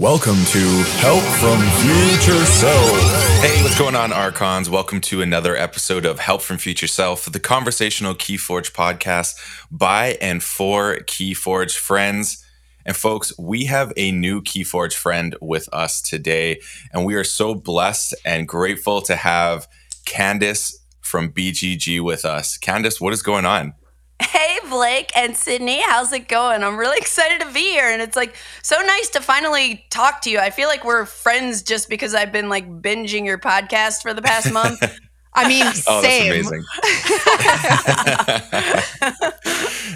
Welcome to Help from Future Self. Hey, what's going on, Archons? Welcome to another episode of Help from Future Self, the conversational Keyforge podcast by and for Keyforge friends. And folks, we have a new Keyforge friend with us today, and we are so blessed and grateful to have Candice from BGG with us. Candice, what is going on? Hey, Blake and Sydnie, how's it going? I'm really excited to be here. And it's like so nice to finally talk to you. I feel like we're friends just because I've been like binging your podcast for the past month. I mean, Oh, same. that's amazing.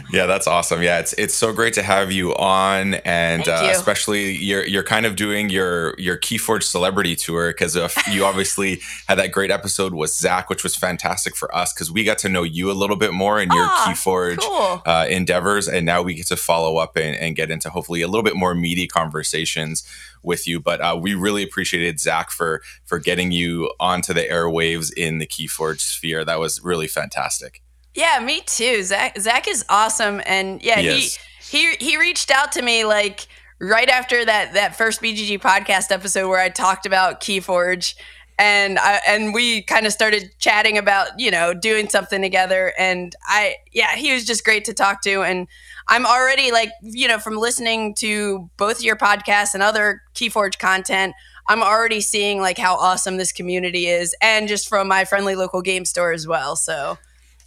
yeah, that's awesome. Yeah, it's it's so great to have you on, and uh, you. especially you're you're kind of doing your your Keyforge celebrity tour because you obviously had that great episode with Zach, which was fantastic for us because we got to know you a little bit more in your Ah, Keyforge cool. uh, endeavors, and now we get to follow up and, and get into hopefully a little bit more meaty conversations with you. But uh, we really appreciated Zach for for getting you onto the airwaves in the Keyforge sphere. That was really fantastic. Yeah, me too. Zach Zach is awesome, and yeah, Yes. he he he reached out to me like right after that that first BGG podcast episode where I talked about KeyForge, and I and we kind of started chatting about you know doing something together, and I yeah he was just great to talk to, and I'm already like you know from listening to both your podcasts and other KeyForge content. I'm already seeing like how awesome this community is, and just from my friendly local game store as well. So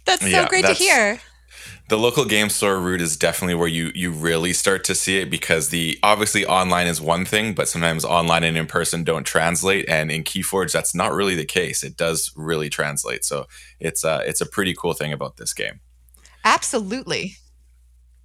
That's so Yeah, great to hear. The local game store route is definitely where you you really start to see it because the obviously online is one thing, but sometimes online and in person don't translate. And in KeyForge, that's not really the case. It does really translate. So it's uh it's a pretty cool thing about this game. Absolutely.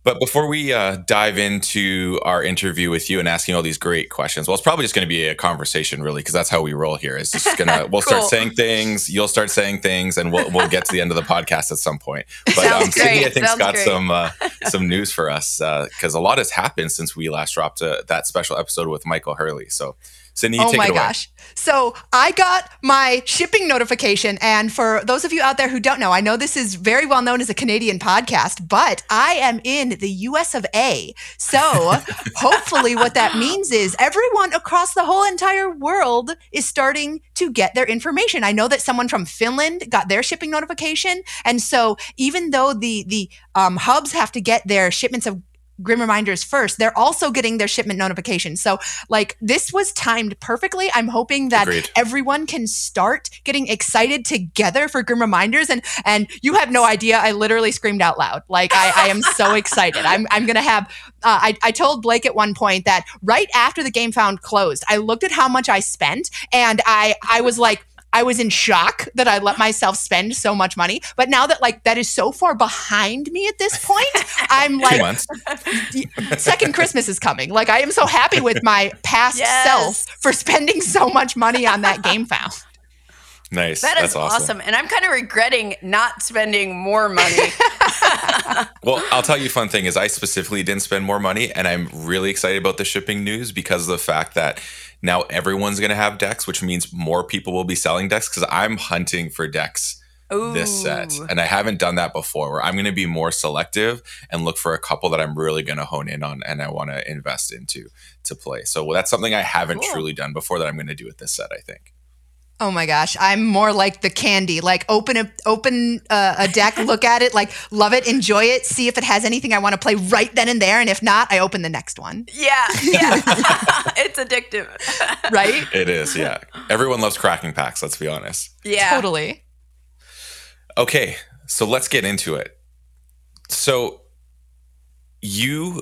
But before we uh, dive into our interview with you and asking all these great questions, well, it's probably just going to be a conversation, really, because that's how we roll here. It's just gonna we'll start saying things, you'll start saying things, and we'll we'll get to the end of the podcast at some point. But um, Sydnie. I think, has got great. some uh, some news for us because a lot has happened since we last dropped uh that special episode with Michael Hurley. So, Sydnie, oh my gosh. So I got my shipping notification. And for those of you out there who don't know, I know this is very well known as a Canadian podcast, but I am in the US of A. So hopefully, what that means is everyone across the whole entire world is starting to get their information. I know that someone from Finland got their shipping notification. And so even though the, the um, hubs have to get their shipments of Grim Reminders first, they're also getting their shipment notification. So, like, this was timed perfectly. I'm hoping that Agreed. everyone can start getting excited together for Grim Reminders. And and you have no idea. I literally screamed out loud. Like, I, I am so excited. I'm I'm gonna have. Uh, I I told Blake at one point that right after the Gamefound closed, I looked at how much I spent, and I I was like. I was in shock that I let myself spend so much money. But now that like that is so far behind me at this point, I'm like second Christmas is coming. Like I am so happy with my past Yes. self for spending so much money on that Gamefound. Nice. That That's is awesome. And I'm kind of regretting not spending more money. Well, I'll tell you a fun thing is I specifically didn't spend more money and I'm really excited about the shipping news because of the fact that now everyone's going to have decks, which means more people will be selling decks cuz I'm hunting for decks this set and I haven't done that before where I'm going to be more selective and look for a couple that I'm really going to hone in on and I want to invest into to play. So that's something I haven't Cool. truly done before that I'm going to do with this set, I think. Oh my gosh, I'm more like the candy. Like open a open uh, a deck, look at it, like love it, enjoy it, see if it has anything I want to play right then and there, and if not, I open the next one. Yeah, yeah. it's addictive. Right? It is, yeah. Everyone loves cracking packs, let's be honest. Yeah. Totally. Okay, so let's get into it. So you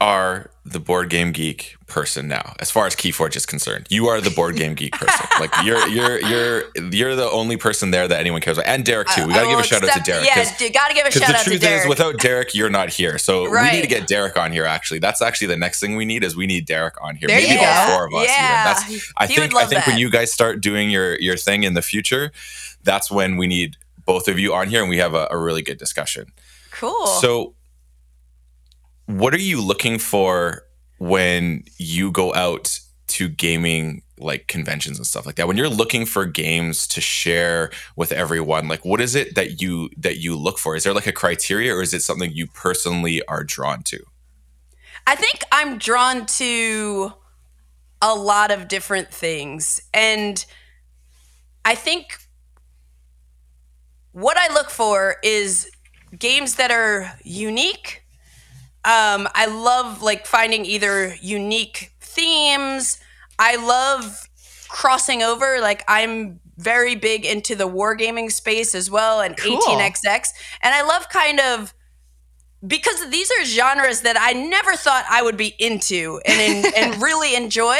are the board game geek person now, as far as Keyforge is concerned. You are the board game geek person. Like you're you're you're you're the only person there that anyone cares about. And Derek too. We gotta uh, give a shout out to Derek. Yeah, you gotta give a shout out to Derek. The truth is, without Derek, you're not here. So we need to get Derek on here. Actually, that's actually the next thing we need is we need Derek on here. There Maybe all go. four of us. Yeah. Even. That's I He think I think when you guys start doing your your thing in the future, that's when we need both of you on here and we have a, a really good discussion. cool. So, what are you looking for when you go out to gaming like conventions and stuff like that? When you're looking for games to share with everyone, like what is it that you that you look for? Is there like a criteria or is it something you personally are drawn to? I think I'm drawn to a lot of different things. And I think what I look for is games that are unique. Um, I love like finding either unique themes. I love crossing over. Like I'm very big into the wargaming space as well and Cool. 18xx. And I love kind of because these are genres that I never thought I would be into and and really enjoy.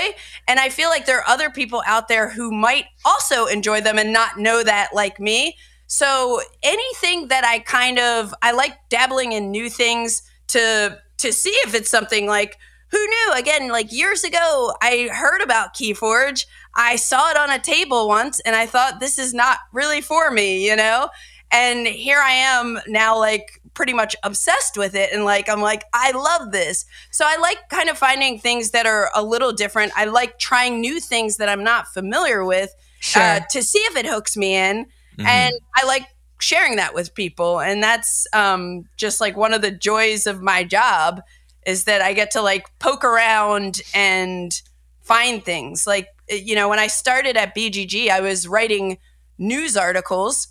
And I feel like there are other people out there who might also enjoy them and not know that like me. So anything that I kind of I like dabbling in new things to to see if it's something like who knew again like years ago I heard about Keyforge. I saw it on a table once and I thought this is not really for me, you know? And here I am now like pretty much obsessed with it and like I'm like I love this. So I like kind of finding things that are a little different. I like trying new things that I'm not familiar with Sure. uh, to see if it hooks me in. And I like sharing that with people. And that's um, just like one of the joys of my job is that I get to like poke around and find things. Like, eh, you know, when I started at BGG, I was writing news articles,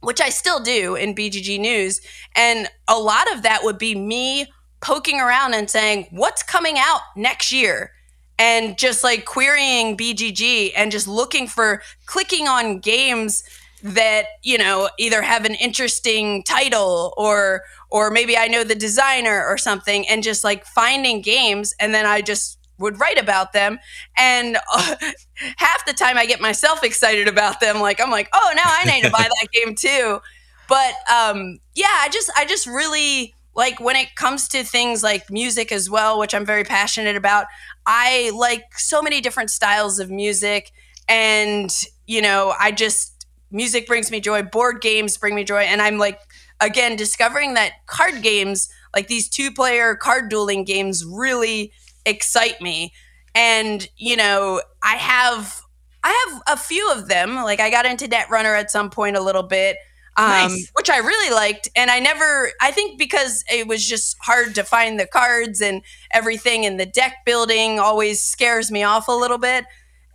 which I still do in BGG News. And a lot of that would be me poking around and saying, what's coming out next year? And just like querying BGG and just looking for clicking on games that you know either have an interesting title or or maybe I know the designer or something and just like finding games and then I just would write about them. And uh, half the time I get myself excited about them. Like I'm like oh now I need to buy that game too. But um yeah I just I just really like when it comes to things like music as well which I'm very passionate about I like so many different styles of music. And you know I just music brings me joy board games bring me joy and i'm like again discovering that card games like these two player card dueling games really excite me. And you know i have i have a few of them. Like i got into netrunner at some point a little bit um, Nice. which i really liked and i never i think because it was just hard to find the cards and everything and the deck building always scares me off a little bit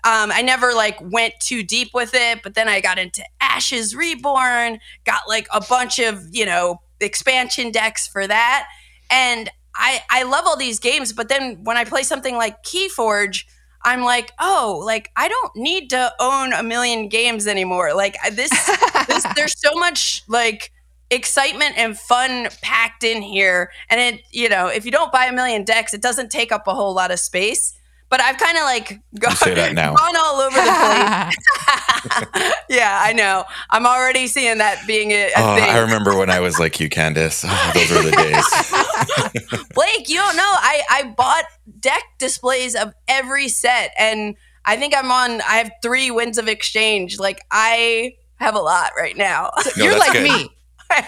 um, I never like went too deep with it, but then I got into Ashes Reborn, got like a bunch of you know expansion decks for that, and I I love all these games. But then when I play something like Keyforge, I'm like, oh, like I don't need to own a million games anymore. Like this, this there's so much like excitement and fun packed in here, and it you know if you don't buy a million decks, it doesn't take up a whole lot of space. But I've kind of like gone, say that now. gone all over the place. yeah, I know. I'm already seeing that being a, a Oh, thing. I remember when I was like you, Candice. Oh, those were the days. Blake, you don't know. I I bought deck displays of every set, and I think I'm on. I have three Winds of Exchange. Like I have a lot right now. No, You're like good. me. I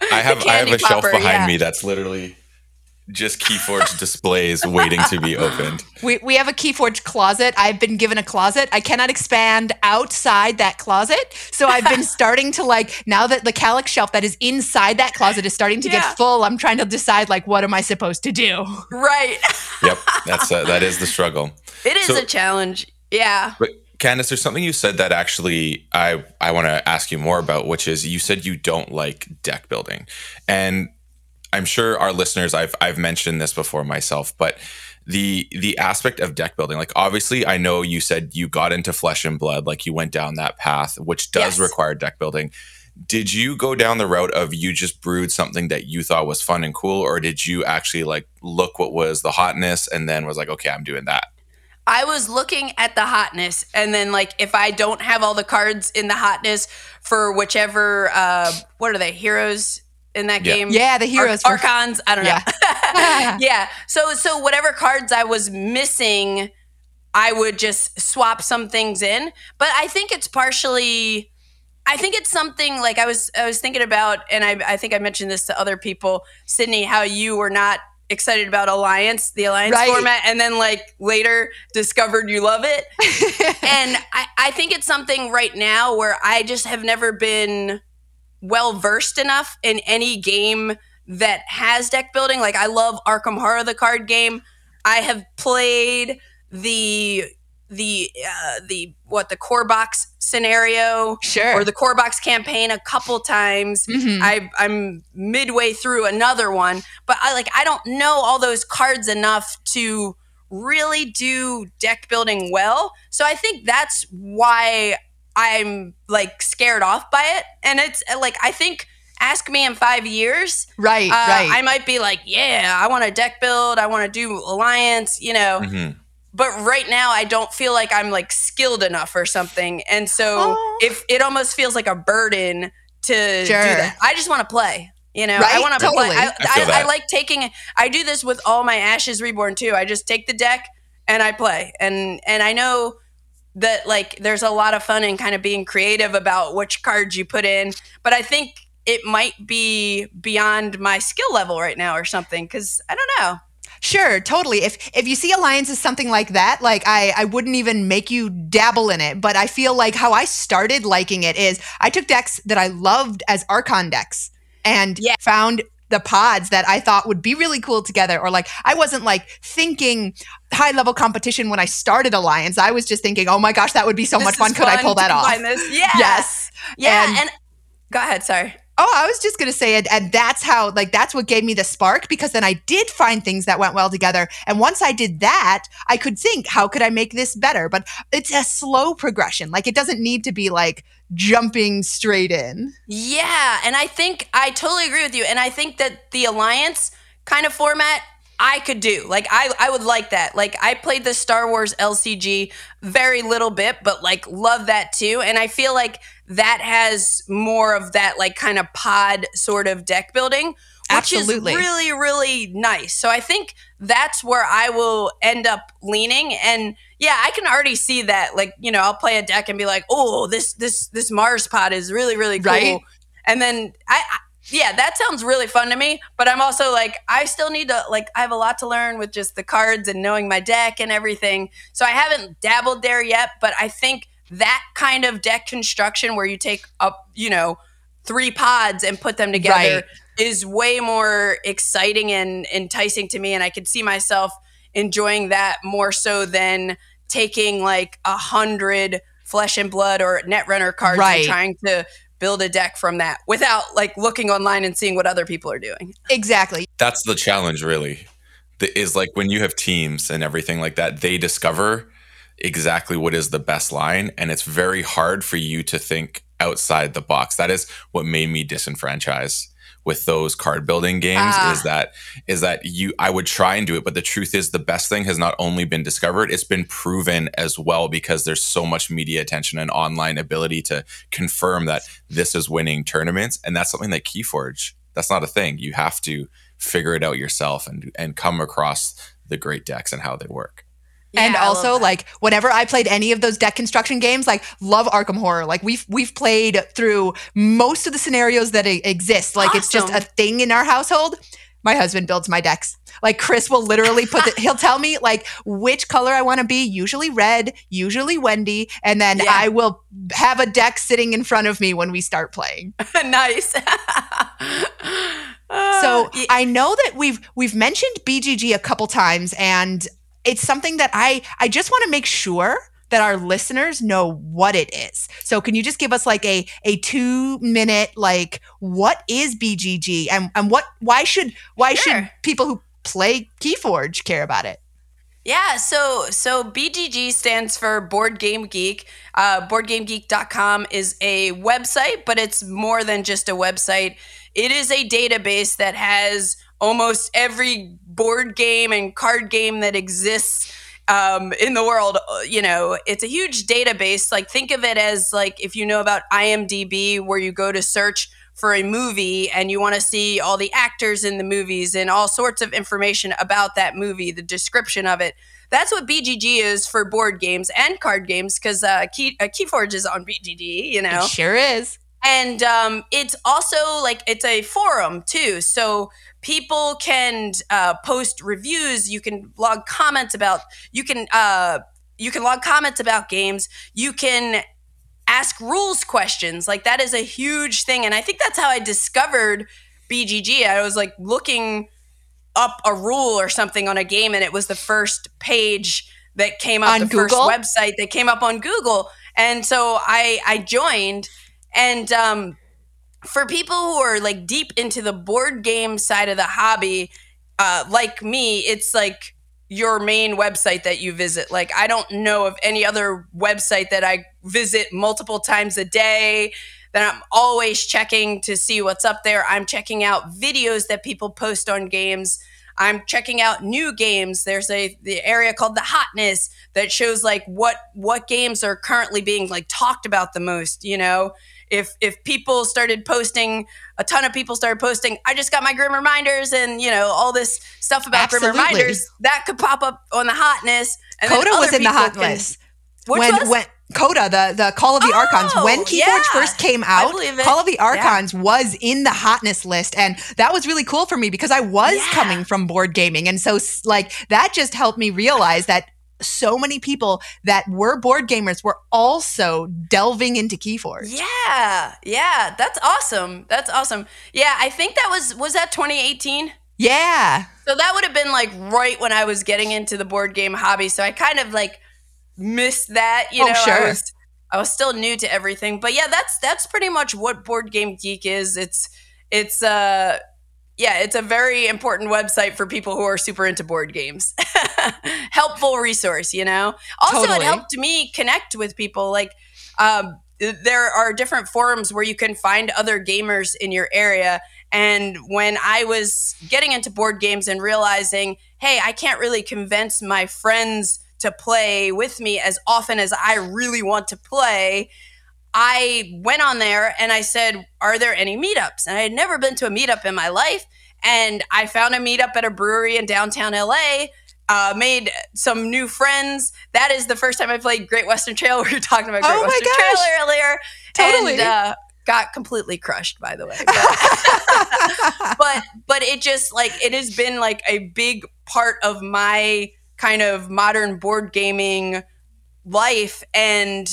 have I have candy a shelf behind yeah. me that's literally just Keyforge displays waiting to be opened. We, we have a Keyforge closet. I've been given a closet. I cannot expand outside that closet. So I've been starting to like, now that the Kallax shelf that is inside that closet is starting to Yeah. get full, I'm trying to decide, like, what am I supposed to do? right. Yep, that's uh, that is the struggle. It is So- a challenge. Yeah. But Candice, there's something you said that actually I I want to ask you more about, which is you said you don't like deck building, and I'm sure our listeners I've I've mentioned this before myself, but the the aspect of deck building, like obviously I know you said you got into Flesh and Blood, like you went down that path, which does Yes. require deck building. Did you go down the route of you just brewed something that you thought was fun and cool, or did you actually like look what was the hotness and then was like, okay, I'm doing that? I was looking at the hotness, and then like if I don't have all the cards in the hotness for whichever uh what are they heroes in that Yeah. game? Yeah, the heroes. Ar- archons. I don't know. Yeah. yeah. So so whatever cards I was missing, I would just swap some things in. But I think it's partially. I think it's something like I was I was thinking about, and I I think I mentioned this to other people, Sydnie, how you were not excited about Alliance, the Alliance Right. format, and then like later discovered you love it. and I, I think it's something right now where I just have never been well versed enough in any game that has deck building. Like I love Arkham Horror, the card game. I have played the the uh, the what the core box scenario Sure. or the core box campaign a couple times. Mhm. I, I'm midway through another one, but I like I don't know all those cards enough to really do deck building well. So I think that's why I'm like scared off by it. And it's uh, like I think ask me in five years, right, uh, right. I might be like, yeah, I want to deck build, I want to do alliance, you know Mhm. but right now I don't feel like I'm like skilled enough or something. And so Oh. if it almost feels like a burden to Sure. do that. I just want to play. You know, I want to Totally. play. I, I I, I like taking. I do this with all my Ashes Reborn too. I just take the deck and I play, and and I know that like there's a lot of fun in kind of being creative about which cards you put in. But I think it might be beyond my skill level right now or something because I don't know. Sure, totally. If if you see Alliance as something like that, like I I wouldn't even make you dabble in it, but I feel like how I started liking it is I took decks that I loved as Archon decks and Yeah. found the pods that I thought would be really cool together or like I wasn't like thinking high level competition when I started Alliance. I was just thinking, "Oh my gosh, that would be so This much fun. Could I pull that off?" Yeah. Yes. Yeah. And- and go ahead. Sorry. Oh, I was just gonna say it, and that's how like that's what gave me the spark because then I did find things that went well together. And once I did that, I could think, how could I make this better? But it's a slow progression. Like it doesn't need to be like jumping straight in. Yeah, and I think I totally agree with you. And I think that the alliance kind of format I could do. Like I I would like that. Like I played the Star Wars LCG very little bit, but like love that too. And I feel like that has more of that like kind of pod sort of deck building. Which Absolutely. is really, really nice. So I think that's where I will end up leaning. And yeah, I can already see that. Like, you know, I'll play a deck and be like, oh, this this this Mars pod is really, really cool. Right. And then I, I yeah, that sounds really fun to me. But I'm also like, I still need to like I have a lot to learn with just the cards and knowing my deck and everything. So I haven't dabbled there yet, but I think that kind of deck construction where you take up, you know, three pods and put them together Right. is way more exciting and enticing to me and i could see myself enjoying that more so than taking like a hundred flesh and blood or netrunner cards Right. and trying to build a deck from that without like looking online and seeing what other people are doing Exactly. That's the challenge, really. The, is like when you have teams and everything like that, they discover exactly what is the best line, and it's very hard for you to think outside the box. That is what made me disenfranchise with those card building games. Ah. Is that is that you? I would try and do it, but the truth is, the best thing has not only been discovered; it's been proven as well because there's so much media attention and online ability to confirm that this is winning tournaments, and that's something that KeyForge. That's not a thing. You have to figure it out yourself and and come across the great decks and how they work. And Yeah, also like whenever I played any of those deck construction games, like love Arkham Horror. Like we've we've played through most of the scenarios that exist. Like it's just a thing in our household. My husband builds my decks. Like Chris will literally put the, he'll tell me like which color I want to be, usually red, usually Wendy, and then Yeah. I will have a deck sitting in front of me when we start playing. nice So Uh, I know that we've we've mentioned BGG a couple times, and it's something that I I just want to make sure that our listeners know what it is. So can you just give us like a a two minute like what is BGG and and what why should why should people who play KeyForge care about it? Yeah, so so BGG stands for Board Game Geek. Uh, BoardGameGeek.com is a website, but it's more than just a website. It is a database that has almost every board game and card game that exists um, in the world. Uh, You know, it's a huge database. Like think of it as like if you know about IMDb, where you go to search for a movie and you want to see all the actors in the movies and all sorts of information about that movie, the description of it. That's what BGG is for board games and card games because uh, Key, uh, Keyforge is on BGG, you know It sure is. and um, it's also like it's a forum too so people can uh, post reviews. You can log comments about you can uh, you can log comments about games. You can ask rules questions. Like that is a huge thing. And i think that's how i discovered bgg i was like looking up a rule or something on a game and it was the first page that came up On the first Google? website that came up on Google. And so I I joined and um for people who are like deep into the board game side of the hobby, uh, like me, it's like your main website that you visit. Like, I don't know of any other website that I visit multiple times a day. That I'm always checking to see what's up there. I'm checking out videos that people post on games. I'm checking out new games. There's a the area called the hotness that shows like what what games are currently being like talked about the most. You know, if if people started posting, a ton of people started posting. I just got my Grim Reminders and you know all this stuff about Grim Reminders that could pop up on the hotness. And Coda was in the hotness can- when was? when Coda, the the Call of the Archons, oh, when Oh, Keyforge yeah. first came out. Call of the Yeah. Archons was in the hotness list, and that was really cool for me because I was Yeah. coming from board gaming, and so like that just helped me realize that so many people that were board gamers were also delving into Keyforge. Yeah, yeah, that's awesome. That's awesome. Yeah, I think that was was that 2018. Yeah, So that would have been like right when I was getting into the board game hobby. So I kind of like missed that, you Oh, know. sure. I was I was still new to everything. But yeah, that's that's pretty much what Board Game Geek is. It's it's uh yeah, it's a very important website for people who are super into board games. Helpful resource, you know. Also, Totally. it helped me connect with people. Like, um, there are different forums where you can find other gamers in your area. And when I was getting into board games and realizing, hey, I can't really convince my friends to play with me as often as I really want to play, I went on there and I said, Are there any meetups? And I had never been to a meetup in my life. And I found a meetup at a brewery in downtown LA, uh, made some new friends. That is the first time I played Great Western Trail. We were talking about Great Oh Western gosh. Trail earlier. Totally. And uh, got completely crushed, by the way. But, but but it just like it has been like a big part of my kind of modern board gaming life and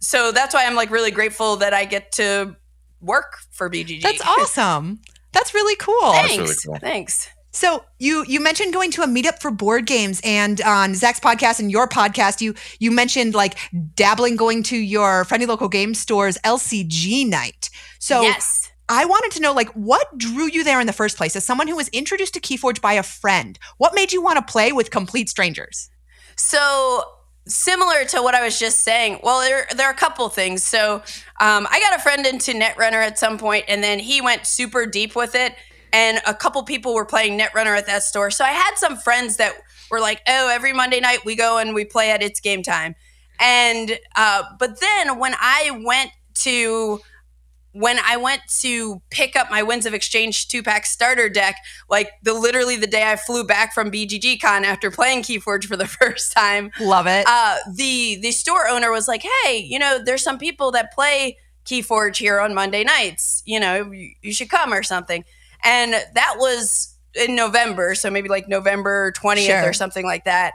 so that's why I'm like really grateful that I get to work for BGG. that's awesome. That's really cool. Thanks. really cool. Thanks. So you you mentioned going to a meetup for board games, and on Zach's podcast and your podcast, you you mentioned like dabbling going to your friendly local game stores LCG night. So yes. I wanted to know like what drew you there in the first place as someone who was introduced to Keyforge by a friend. What made you want to play with complete strangers? So similar to what I was just saying. Well, there there are a couple things. So um, I got a friend into Netrunner at some point, and then he went super deep with it. And a couple people were playing Netrunner at that store. So I had some friends that were like, "Oh, every Monday night we go and we play at It's Game Time." And uh, but then when I went to when I went to pick up my Winds of Exchange two pack starter deck, like the literally the day I flew back from BGG Con after playing Keyforge for the first time, Love it. uh, the the store owner was like, "Hey, you know, there's some people that play Keyforge here on Monday nights. You know, you, you should come or something." And that was in November, so maybe like November twentieth Sure. or something like that.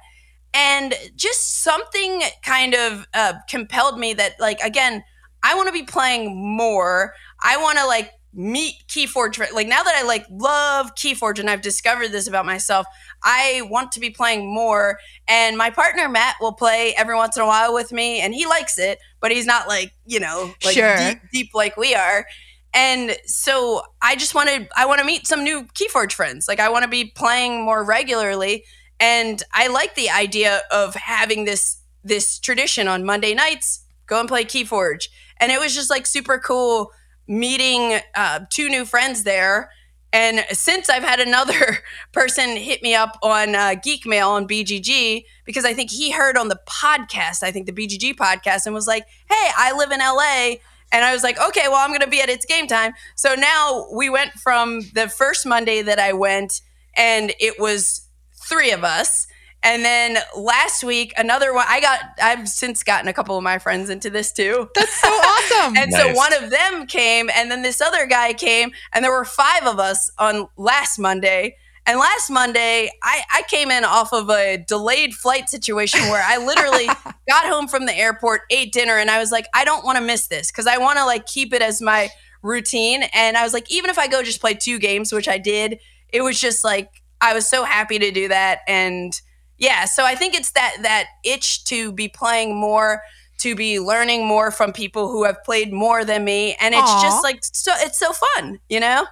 And just something kind of uh, compelled me that, like, again, I want to be playing more. I want to like meet Keyforge. Like now that I like love Keyforge and I've discovered this about myself, I want to be playing more. And my partner Matt will play every once in a while with me, and he likes it, but he's not like you know like Sure. deep deep like we are. And so I just wanted I want to meet some new Keyforge friends. Like I want to be playing more regularly. And I like the idea of having this this tradition on Monday nights, go and play Keyforge. And it was just like super cool meeting uh, two new friends there. And since I've had another person hit me up on uh, Geek Mail on BGG because I think he heard on the podcast, I think the BGG podcast, and was like, "Hey, I live in LA." And I was like, okay, well, I'm going to be at It's Game Time. So now we went from the first Monday that I went, and it was three of us. And then last week, another one. I got. I've since gotten a couple of my friends into this too. That's so awesome. And so one of them came, and then this other guy came, and there were five of us on last Monday. And last Monday, I, I came in off of a delayed flight situation where I literally got home from the airport, ate dinner, and I was like, I don't want to miss this because I want to like keep it as my routine. And I was like, even if I go just play two games, which I did, it was just like I was so happy to do that. And Yeah, so I think it's that that itch to be playing more, to be learning more from people who have played more than me, and it's Aw. just like so it's so fun, you know?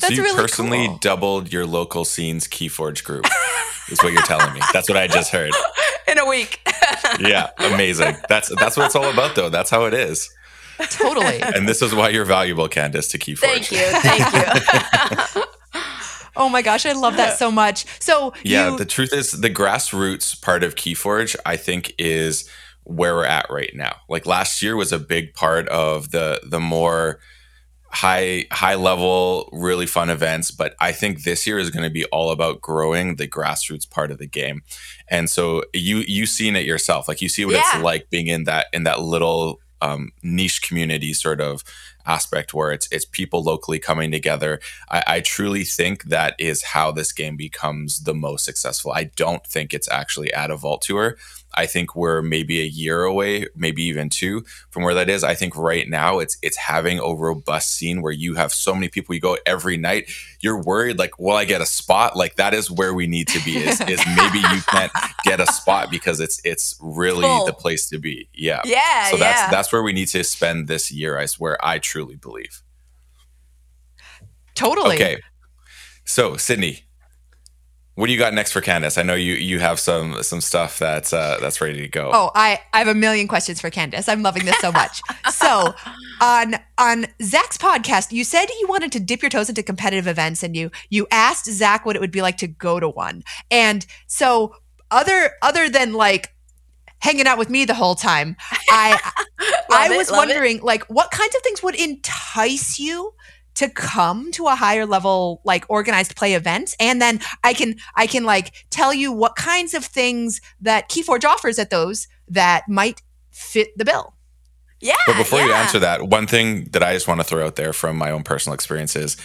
That's so you really personally cool. doubled your local scenes Keyforge group. is what you're telling me. That's what I just heard. In a week. Yeah, amazing. That's that's what it's all about though. That's how it is. Totally. And this is why you're valuable, Candice, to Keyforge. thank you. Thank you. Oh my gosh, I love that so much. So Yeah, you, the truth is the grassroots part of Keyforge, I think, is where we're at right now. Like last year was a big part of the the more high high level really fun events but i think this year is going to be all about growing the grassroots part of the game and so you you seen it yourself like you see what Yeah. it's like being in that in that little um, niche community sort of aspect where it's it's people locally coming together. I, I truly think that is how this game becomes the most successful. I don't think it's actually at a vault tour I think we're maybe a year away, maybe even two from where that is. I think right now it's it's having a robust scene where you have so many people. You go every night. You're worried, like, will I get a spot? Like that is where we need to be. Is, is maybe you can't get a spot because it's it's really Full. the place to be. Yeah. Yeah, So that's yeah. that's where we need to spend this year. I swear, I truly believe. totally. Okay. So Sydnie, what do you got next for Candice? I know you you have some some stuff that's uh, that's ready to go. Oh, I, I have a million questions for Candice. I'm loving this so much. so, on on Zach's podcast, you said you wanted to dip your toes into competitive events, and you you asked Zach what it would be like to go to one. And so, other other than like hanging out with me the whole time, I I Love it, was it. wondering like what kinds of things would entice you to come to a higher level like organized play events and then i can i can like tell you what kinds of things that keyforge offers at those that might fit the bill Yeah. But before you answer that, one thing that I just want to throw out there from my own personal experiences,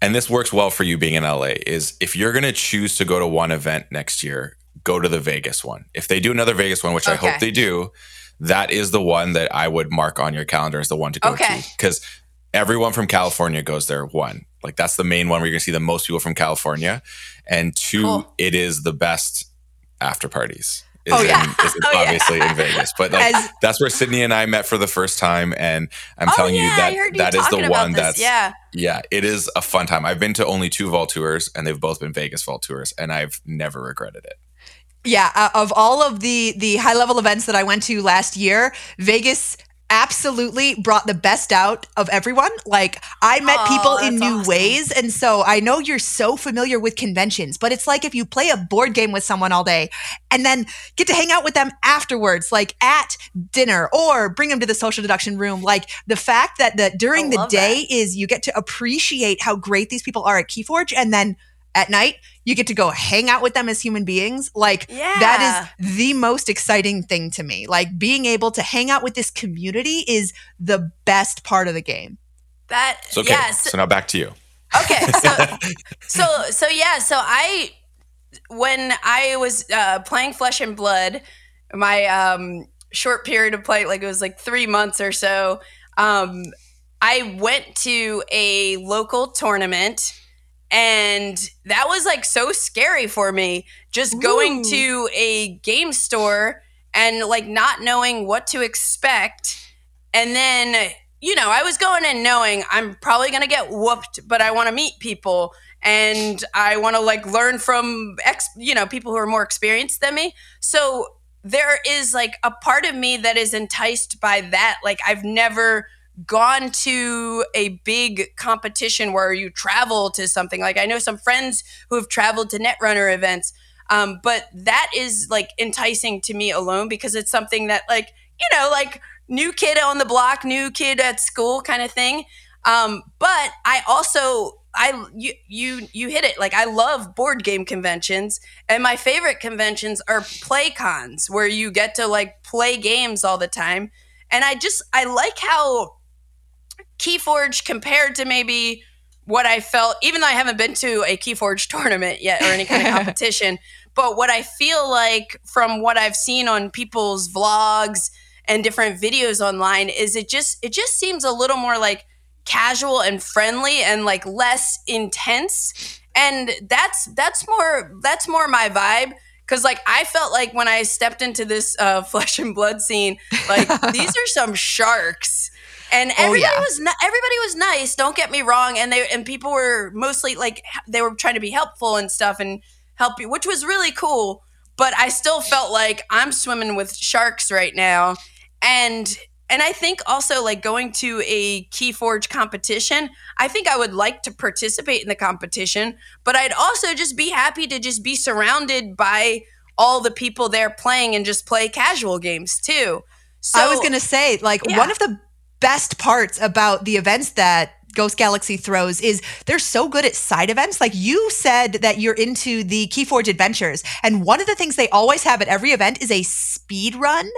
and this works well for you being in LA, is if you're going to choose to go to one event next year, go to the Vegas one. If they do another Vegas one, which I hope they do, that is the one that I would mark on your calendar as the one to go Okay. to. Because everyone from California goes there, one. Like that's the main one where you're to see the most people from California. And two, Cool. it is the best after parties. Is Oh, yeah. in, is Oh, yeah. obviously in Vegas. But like As- that's where Sydnie and I met for the first time, and I'm Oh, telling yeah, you that you that is the one this. that's yeah. yeah, it is a fun time. I've been to only two vault tours, and they've both been Vegas vault tours, and I've never regretted it. yeah uh, of all of the the high level events that i went to last year vegas absolutely brought the best out of everyone. Like i met Aw, people in new awesome. ways and so i know you're so familiar with conventions but it's like if you play a board game with someone all day and then get to hang out with them afterwards like at dinner or bring them to the social deduction room. Like the fact that the during the day is you get to appreciate how great these people are at keyforge and then at night you get to go hang out with them as human beings like that is the most exciting thing to me like being able to hang out with this community is the best part of the game That So okay, yes. so now back to you. Okay, so so so yeah, so I when I was uh, playing Flesh and Blood, my um, short period of play, like it was like three months or so. Um, I went to a local tournament, and that was like so scary for me. Just going Ooh. to a game store and like not knowing what to expect, and then you know, I was going in knowing I'm probably going to get whooped, but I want to meet people and I want to like learn from ex, you know, people who are more experienced than me. So there is like a part of me that is enticed by that. Like I've never gone to a big competition where you travel to something. Like I know some friends who have traveled to Netrunner events. Um, but that is like enticing to me alone because it's something that like, you know, like new kid on the block, new kid at school kind of thing. Um, but I also I you you you hit it like I love board game conventions and my favorite conventions are play cons where you get to like play games all the time. And I just I like how Keyforge compared to maybe what I felt, even though I haven't been to a Keyforge tournament yet or any kind of competition, but what I feel like from what I've seen on people's vlogs and different videos online is it just it just seems a little more like casual and friendly and like less intense. And that's that's more that's more my vibe. Because like I felt like when I stepped into this uh, flesh and blood scene, like these are some sharks. And oh, everybody Oh, yeah. was everybody was nice. Don't get me wrong, and they and people were mostly like they were trying to be helpful and stuff and help you, which was really cool. But I still felt like I'm swimming with sharks right now, and and I think also like going to a KeyForge competition, I think I would like to participate in the competition, but I'd also just be happy to just be surrounded by all the people there playing and just play casual games too. So I was going to say, like, Yeah. one of the best parts about the events that Ghost Galaxy throws is they're so good at side events. Like you said that you're into the Keyforge adventures, and one of the things they always have at every event is a speed run.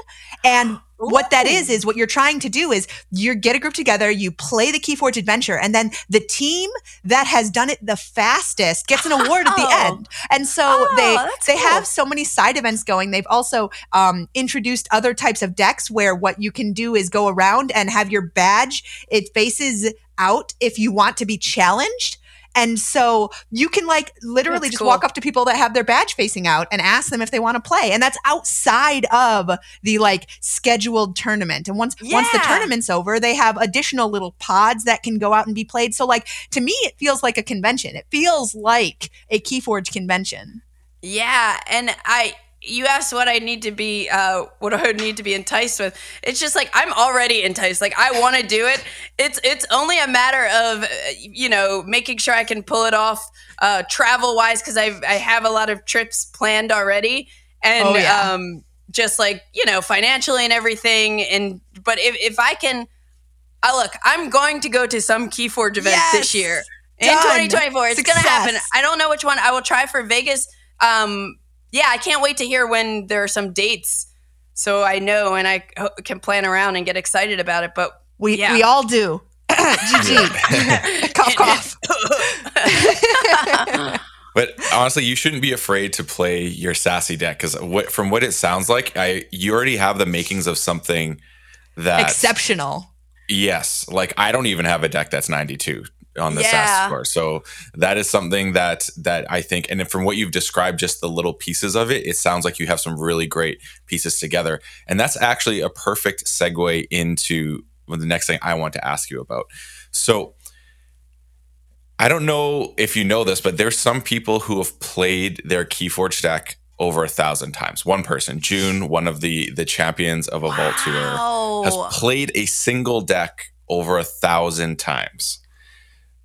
And what that is is what you're trying to do is you get a group together, you play the Keyforge adventure, and then the team that has done it the fastest gets an award at the Oh. end. And so Oh, they they cool. have so many side events going. They've also um, introduced other types of decks where what you can do is go around and have your badge. It faces out if you want to be challenged. And so you can like literally That's just cool. walk up to people that have their badge facing out and ask them if they want to play. And that's outside of the like scheduled tournament. And once once the tournament's over, they have additional little pods that can go out and be played. So like to me it feels like a convention. It feels like a Keyforge convention. Yeah, and I you asked what I need to be uh what I would need to be enticed with. It's just like I'm already enticed. Like I want to do it. It's it's only a matter of uh, you know making sure I can pull it off uh travel wise cuz I I have a lot of trips planned already and Oh, yeah. um just like, you know, financially and everything and but if if I can I look, I'm going to go to some Keyforge event Yes! this year. In 2024. It's going to happen. I don't know which one. I will try for Vegas. Um yeah, I can't wait to hear when there are some dates so I know and I can plan around and get excited about it. But We Yeah. we all do. GG. cough cough. But honestly, you shouldn't be afraid to play your sassy deck because what, from what it sounds like, I you already have the makings of something that Exceptional. yes, like I don't even have a deck that's 92 on the Yeah. SAS score. So that is something that that I think, and from what you've described, just the little pieces of it, it sounds like you have some really great pieces together, and that's actually a perfect segue into the next thing I want to ask you about. So. I don't know if you know this, but there's some people who have played their Keyforge deck over a thousand times. One person, June, one of the the champions of a Vault Tour, has played a single deck over a thousand times.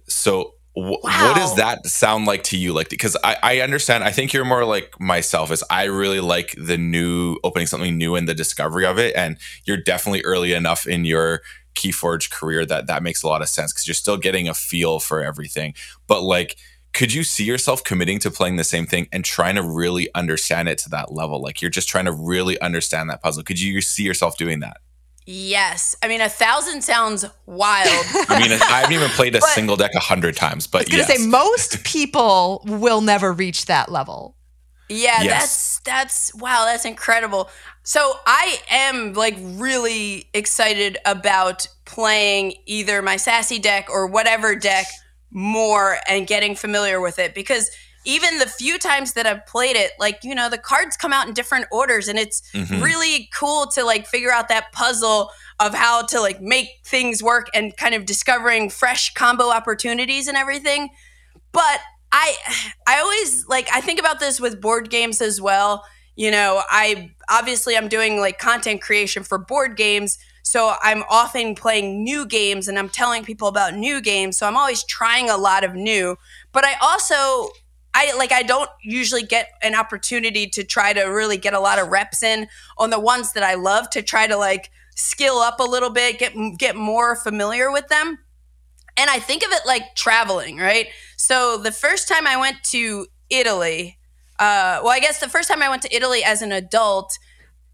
So, wh- what does that sound like to you? Like, because I, I understand, I think you're more like myself. Is I really like the new opening something new and the discovery of it, and you're definitely early enough in your Keyforge career that that makes a lot of sense because you're still getting a feel for everything. But like. Could you see yourself committing to playing the same thing and trying to really understand it to that level? Like you're just trying to really understand that puzzle. Could you see yourself doing that? Yes. I mean, a thousand sounds wild. I mean, I haven't even played a But- single deck a hundred times, I but was gonna yes. say most people will never reach that level. Yeah, Yes. that's that's wow, that's incredible. So I am like really excited about playing either my sassy deck or whatever deck more and getting familiar with it because even the few times that I've played it, like you know, the cards come out in different orders, and it's Mhm. really cool to like figure out that puzzle of how to like make things work and kind of discovering fresh combo opportunities and everything. But I I always like I think about this with board games as well. You know, I obviously I'm doing like content creation for board games, so I'm often playing new games and I'm telling people about new games, so I'm always trying a lot of new. But I also I like I don't usually get an opportunity to try to really get a lot of reps in on the ones that I love to try to like skill up a little bit, get get more familiar with them. And I think of it like traveling, right? So the first time I went to Italy, uh, well, I guess the first time I went to Italy as an adult,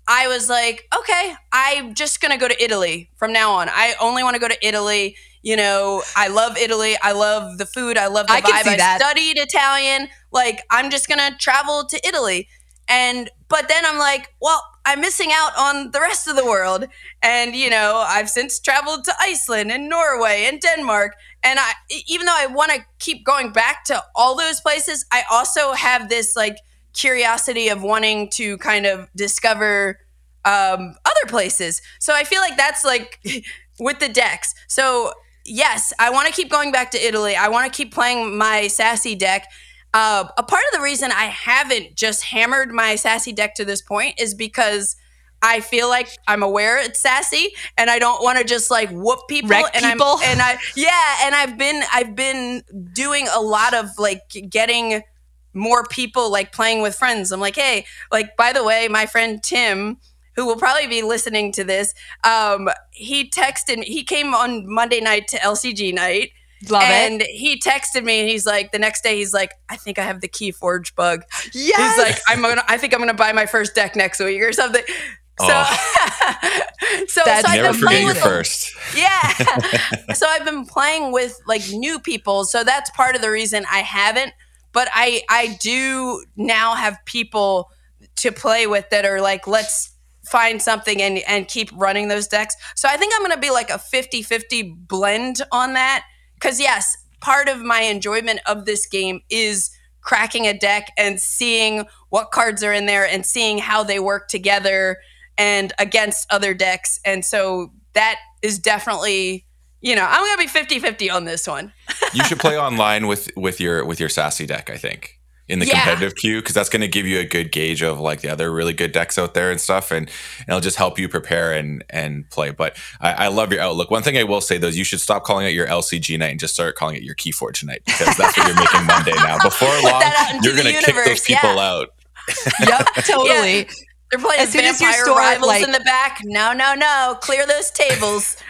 I was like, okay, I'm just gonna go to Italy from now on. I only want to go to Italy. You know, I love Italy. I love the food. I love the I vibe. I that. studied Italian. Like, I'm just gonna travel to Italy. And but then I'm like, well, I'm missing out on the rest of the world. And you know, I've since traveled to Iceland and Norway and Denmark. And I, even though I want to keep going back to all those places, I also have this like curiosity of wanting to kind of discover um, other places. So I feel like that's like with the decks. So yes, I want to keep going back to Italy. I want to keep playing my sassy deck. Uh, a part of the reason I haven't just hammered my sassy deck to this point is because I feel like I'm aware it's sassy, and I don't want to just like whoop people. Wreck and people. I'm and I yeah, and I've been I've been doing a lot of like getting more people like playing with friends. I'm like, hey, like by the way, my friend Tim who will probably be listening to this, um, he texted me. He came on Monday night to LCG night. Love and it. he texted me and he's like, the next day, he's like, I think I have the Keyforge bug. Yes. He's like, I'm gonna, I think I'm gonna buy my first deck next week or something. So, so, That's- so I've Never been forget playing your with first. yeah. so I've been playing with like new people. So that's part of the reason I haven't. But I I do now have people to play with that are like, let's find something and and keep running those decks. So I think I'm gonna be like a 50-50 blend on that. Cause yes, part of my enjoyment of this game is cracking a deck and seeing what cards are in there and seeing how they work together and against other decks. And so that is definitely, you know, I'm going to be 50-50 on this one. you should play online with with your with your sassy deck. I think in the Yeah. competitive queue because that's going to give you a good gauge of like the other really good decks out there and stuff, and, and it'll just help you prepare and and play. But I, I love your outlook. One thing I will say though is you should stop calling it your LCG night and just start calling it your Keyforge night because that's what you're making Monday now. Before long, that out into you're going to kick those people yeah. out. yep, totally. They're playing As soon as your store, rivals like- in the back. No, no, no. Clear those tables.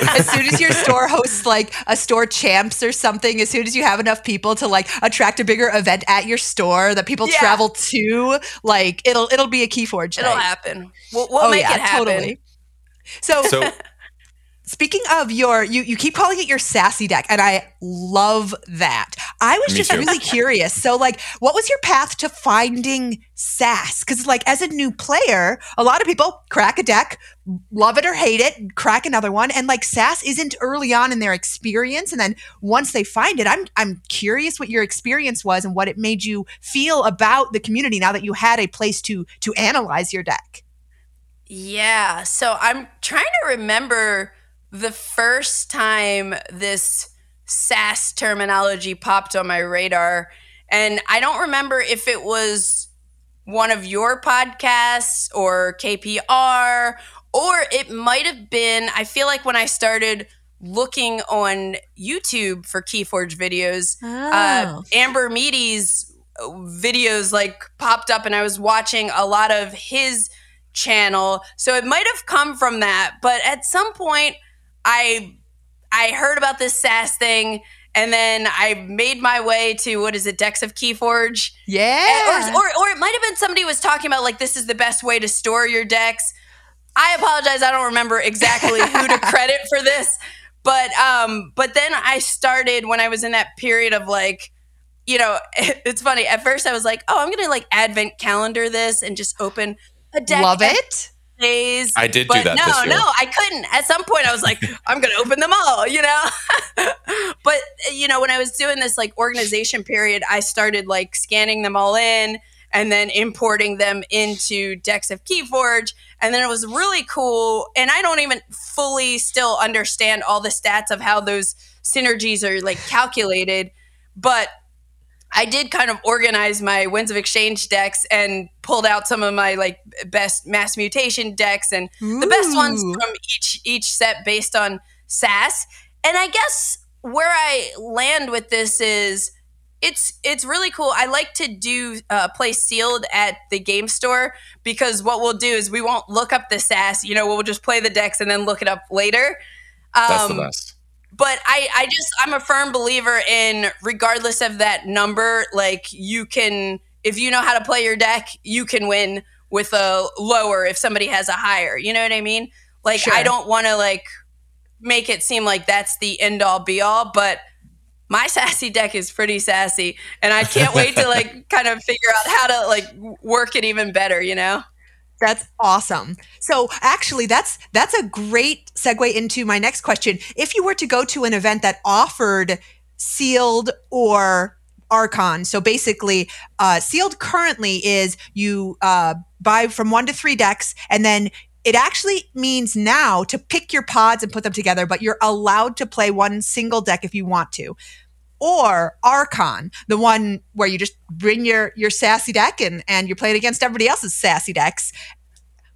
as soon as your store hosts like a store champs or something, as soon as you have enough people to like attract a bigger event at your store that people Yeah. travel to, like it'll it'll be a key Keyforge It'll night. happen. We'll, we'll oh make yeah, it happen. totally. So, So speaking of your, you you keep calling it your sassy deck, and I love that. I was Me just too. really curious. So, like, what was your path to finding sass? Because, like, as a new player, a lot of people crack a deck, love it or hate it, crack another one, and like sass isn't early on in their experience, and then once they find it, I'm I'm curious what your experience was and what it made you feel about the community now that you had a place to to analyze your deck. Yeah. So I'm trying to remember the first time this SAS terminology popped on my radar. And I don't remember if it was one of your podcasts or KPR, or it might have been, I feel like when I started looking on YouTube for Keyforge videos, Oh. uh, Amber Meady's videos like popped up and I was watching a lot of his channel. So it might have come from that, but at some point I I heard about this SAS thing and then I made my way to what is it, Decks of Keyforge? yeah. Or, or or it might have been somebody was talking about like this is the best way to store your decks. I apologize, I don't remember exactly who to credit for this. But um but then I started when I was in that period of like you know, it's funny. At first I was like, "Oh, I'm going to like advent calendar this and just open a deck Love it. I did do that no, no, I couldn't. At some point, I was like, I'm going to open them all, you know? but, uh, you know, when I was doing this like organization period, I started like scanning them all in and then importing them into Decks of Keyforge. And then it was really cool. And I don't even fully still understand all the stats of how those synergies are like calculated. But I did kind of organize my Winds of Exchange decks and pulled out some of my like best mass mutation decks and the best ones from each each set based on SAS. And I guess where I land with this is it's it's really cool. I like to do uh, play sealed at the game store because what we'll do is we won't look up the SAS. You know, we'll just play the decks and then look it up later. That's the Um, best. But I, I just I'm a firm believer in regardless of that number, like you can if you know how to play your deck, you can win with a lower if somebody has a higher. You know what I mean? Like Sure. I don't want to like make it seem like that's the end all be all, but my sassy deck is pretty sassy and I can't wait to like kind of figure out how to like work it even better, you know? That's awesome. So actually that's that's a great segue into my next question. If you were to go to an event that offered sealed or Archon. So basically, uh, sealed currently is you uh, buy from one to three decks, and then it actually means now to pick your pods and put them together, but you're allowed to play one single deck if you want to. Or Archon, the one where you just bring your your sassy deck and and you play it against everybody else's sassy decks.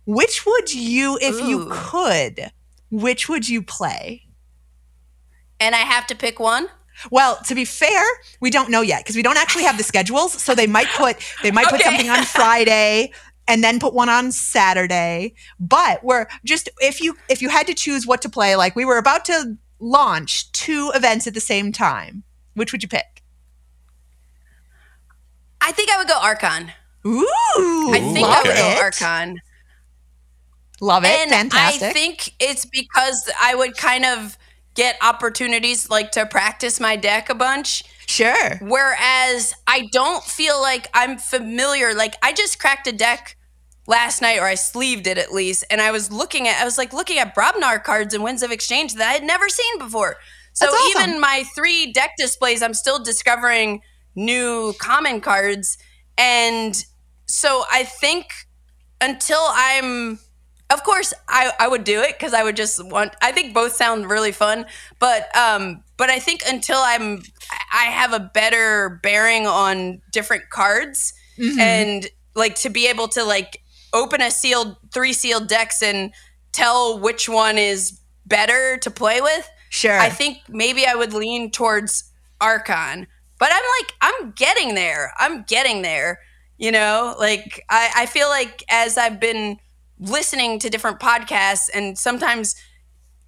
Which would you, if you could, which would you play? And I have to pick one. Well, to be fair, we don't know yet because we don't actually have the schedules. So they might put they might put Okay. something on Friday and then put one on Saturday. But we're just if you if you had to choose what to play, like we were about to launch two events at the same time, which would you pick? I think I would go Archon. Ooh, I think I would it. go Archon. Love it, and fantastic. I think it's because I would kind of get opportunities like to practice my deck a bunch. sure. Whereas I don't feel like I'm familiar. Like I just cracked a deck last night, or I sleeved it at least, and I was looking at I was like looking at Brobnar cards and Winds of Exchange that I had never seen before. So awesome. even my three deck displays, I'm still discovering new common cards. And so I think until I'm of course I, I would do it because I would just want I think both sound really fun. But um but I think until I'm I have a better bearing on different cards Mhm. and like to be able to like open a sealed three sealed decks and tell which one is better to play with sure. i think maybe i would lean towards archon but i'm like i'm getting there. I'm getting there you know? Like i, I feel like as i've been listening to different podcasts and sometimes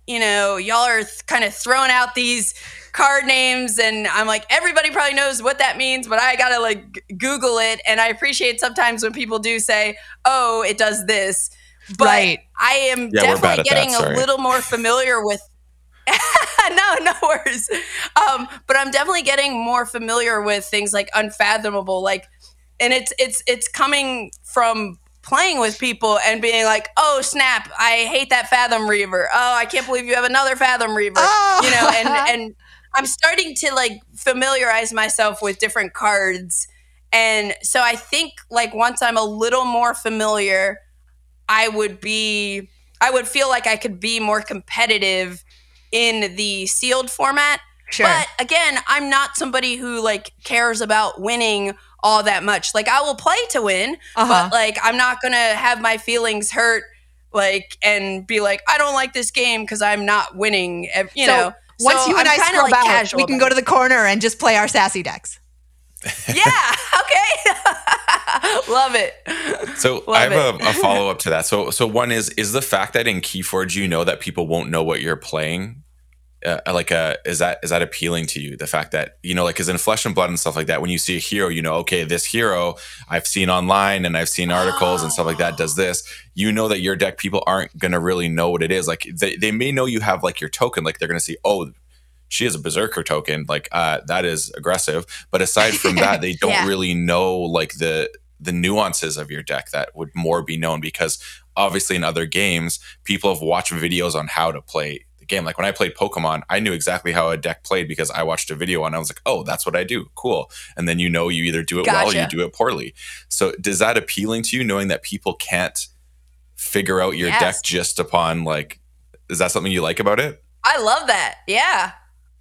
you know y'all are th- kind of throwing out these card names and i'm like everybody probably knows what that means but i gotta like g- google it. And i appreciate sometimes when people do say oh it does this. But Right. i am Yeah, definitely at that, getting a little more familiar with no, no worries. Um, but I'm definitely getting more familiar with things like unfathomable, like, and it's it's it's coming from playing with people and being like, oh snap, I hate that Fathom Reaver. Oh, I can't believe you have another Fathom Reaver. Oh. You know, and and I'm starting to like familiarize myself with different cards, and so I think like once I'm a little more familiar, I would be I would feel like I could be more competitive in the sealed format. sure. But again, I'm not somebody who like cares about winning all that much. Like I will play to win, Uh-huh. but like I'm not going to have my feelings hurt like and be like I don't like this game because I'm not winning, you So, know. Once So you and I'm I scrub like, out, we can about go to the corner and just play our sassy decks. yeah, okay. Love it. So Love I have it. a, a follow up to that. So so one is is the fact that in Keyforge you know that people won't know what you're playing. Uh, like uh is that is that appealing to you? The fact that you know like because in flesh and blood and stuff like that when you see a hero you know okay this hero i've seen online and i've seen articles and stuff like that does this you know that your deck people aren't gonna really know what it is. Like they, they may know you have like your token like they're gonna see oh she has a berserker token like uh that is aggressive. But aside from that they don't Yeah. really know like the the nuances of your deck that would more be known because obviously in other games people have watched videos on how to play the game like when i played pokemon i knew exactly how a deck played because i watched a video and i was like oh that's what i do cool and then you know you either do it well or you do it poorly so does that appealing to you knowing that people can't figure out your Yes. deck just upon like is that something you like about it I love that. Yeah.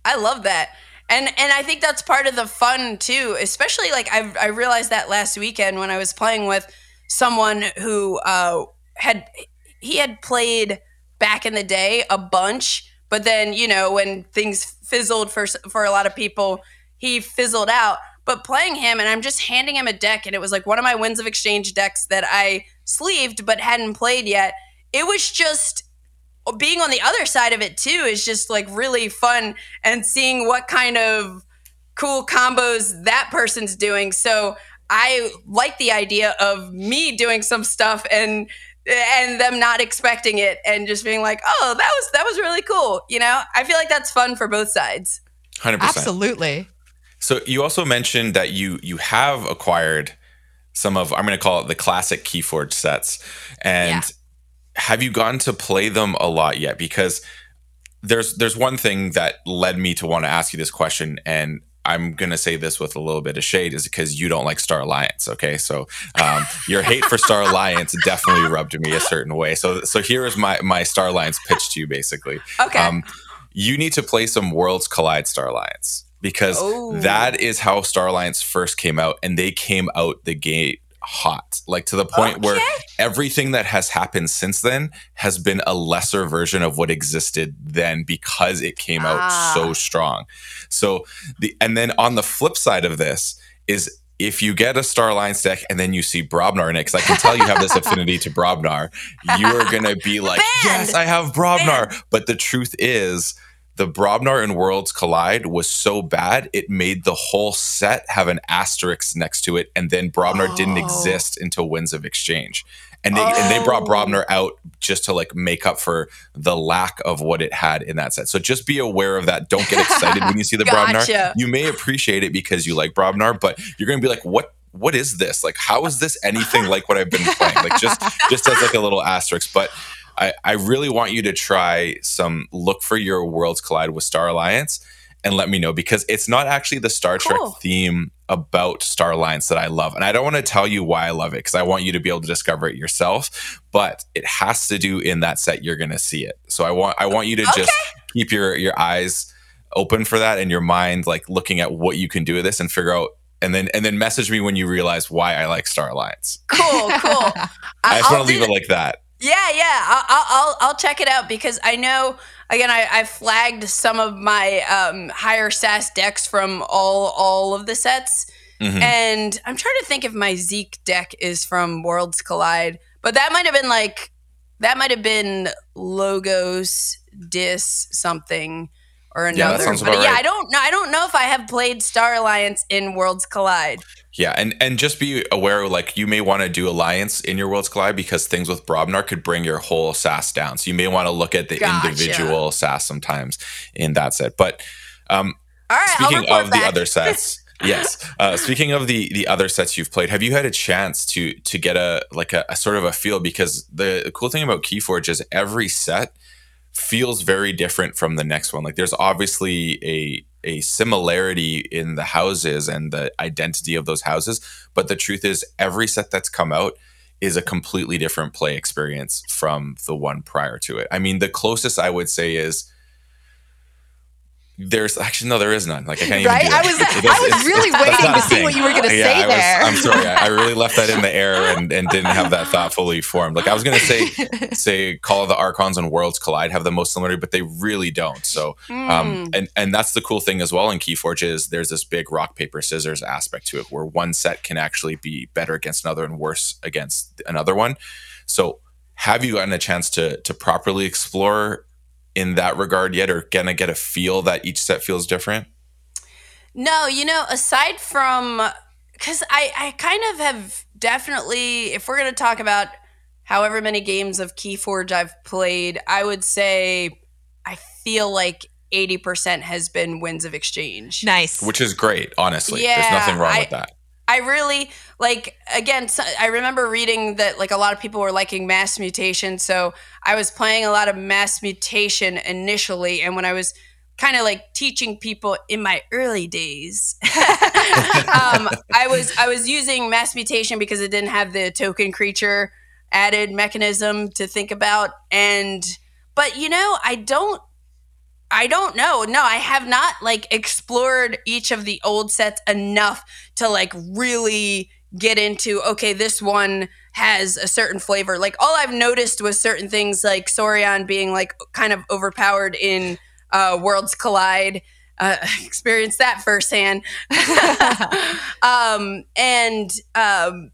I love that. And and I think that's part of the fun too, especially like I I realized that last weekend when I was playing with someone who uh had he had played back in the day a bunch, but then, you know, when things fizzled for for a lot of people, he fizzled out. But playing him and I'm just handing him a deck and it was like one of my Winds of Exchange decks that I sleeved but hadn't played yet. It was just being on the other side of it too is just like really fun and seeing what kind of cool combos that person's doing. So I like the idea of me doing some stuff and and them not expecting it and just being like, "Oh, that was that was really cool." You know? I feel like that's fun for both sides. 100% Absolutely. So you also mentioned that you you have acquired some of I'm going to call it the classic Keyforge sets, and Yeah. have you gotten to play them a lot yet? Because there's there's one thing that led me to want to ask you this question, and I'm gonna say this with a little bit of shade is because you don't like Star Alliance. Okay, so um, your hate for Star Alliance definitely rubbed me a certain way. So so here is my my Star Alliance pitch to you basically. Okay. Um, you need to play some Worlds Collide Star Alliance because Oh. that is how Star Alliance first came out, and they came out the gate hot, like to the point where everything that has happened since then has been a lesser version of what existed then because it came out Ah. so strong. So the and then on the flip side of this is if you get a Star deck and then you see Brobnar in it, because I can tell you have this affinity to Brobnar, you are gonna be like, Banned. Yes, I have Brobnar. But the truth is the Brobnar and Worlds Collide was so bad, it made the whole set have an asterisk next to it, and then Brobnar didn't Oh. exist until Winds of Exchange. And they, and they brought Oh. Brobnar out just to like make up for the lack of what it had in that set. So just be aware of that. Don't get excited when you see the Brobnar. You may appreciate it because you like Brobnar, but you're going to be like, what? What is this? Like, how is this anything like what I've been playing? Like, just just as like a little asterisk. But I, I really want you to try some look for your worlds collide with Star Alliance and let me know because it's not actually the Star Cool. Trek theme about Star Alliance that I love. And I don't want to tell you why I love it because I want you to be able to discover it yourself, but it has to do in that set you're gonna see it. So I want I want you to just keep your your eyes open for that and your mind like looking at what you can do with this and figure out and then and then message me when you realize why I like Star Alliance. Cool, cool. I just want to leave it like that. Yeah, yeah. I'll, I'll, I'll, check it out because I know, again, I, I flagged some of my um, higher SAS decks from all all of the sets. Mhm. And I'm trying to think if my Zeke deck is from Worlds Collide, but that might have been like, that might have been Logos, Dis, something. Or another. Yeah, that sounds but yeah, right. I don't know. I don't know if I have played Star Alliance in Worlds Collide. Yeah, and and just be aware, like you may want to do alliance in your worlds collide because things with Brobnar could bring your whole SAS down. So you may want to look at the Gotcha. individual SAS sometimes in that set. But um, right, speaking of the other sets, yes. Uh, speaking of the the other sets you've played, have you had a chance to to get a like a, a sort of a feel? Because the cool thing about Keyforge is every set feels very different from the next one. Like there's obviously a a similarity in the houses and the identity of those houses, but the truth is every set that's come out is a completely different play experience from the one prior to it. I mean, the closest I would say is there's actually no, there is none. Like I can't even. Right? I was- It I was really waiting to see what you were gonna say I was- I'm sorry. I, I really left that in the air and, and didn't have that thought fully formed. Like I was gonna say, say Call of the Archons and Worlds Collide have the most similarity, but they really don't. So, Hmm. um, and and that's the cool thing as well in Keyforge is there's this big rock paper scissors aspect to it, where one set can actually be better against another and worse against another one. So, have you gotten a chance to to properly explore in that regard yet, or gonna get a feel that each set feels different? No, you know, aside from because I, I kind of have definitely, if we're going to talk about however many games of Keyforge I've played, I would say I feel like 80% has been Winds of Exchange. nice. Which is great, honestly. Yeah, There's nothing wrong I- with that. I really like again I remember reading that like a lot of people were liking mass mutation so I was playing a lot of mass mutation initially and when I was kind of like teaching people in my early days um, I was I was using mass mutation because it didn't have the token creature added mechanism to think about and but you know I don't I don't know. No, I have not like explored each of the old sets enough to like really get into okay, this one has a certain flavor. Like all I've noticed was certain things like Saurian being like kind of overpowered in uh, Worlds Collide. Uh, experienced that firsthand. um, and um,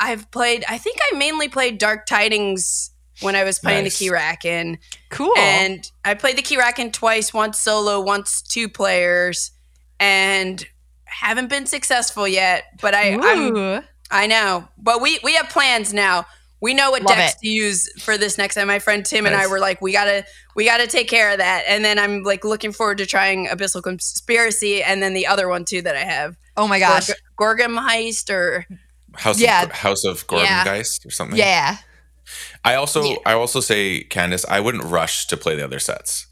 I've played. I think I mainly played Dark Tidings when I was playing Nice. the Keyraken. cool. And I played the Keyraken twice, once solo, once two players, and haven't been successful yet. But I, I'm, I know. But we we have plans now. We know what Love decks it. to use for this next time. My friend Tim and I were like, we gotta we gotta take care of that. And then I'm like looking forward to trying Abyssal Conspiracy, and then the other one too that I have, oh my gosh. Gorg- Gorgum Heist, or House Yeah. of House of Yeah. Gorgongeist or something. Yeah. I also Yeah. I also say, Candice, I wouldn't rush to play the other sets.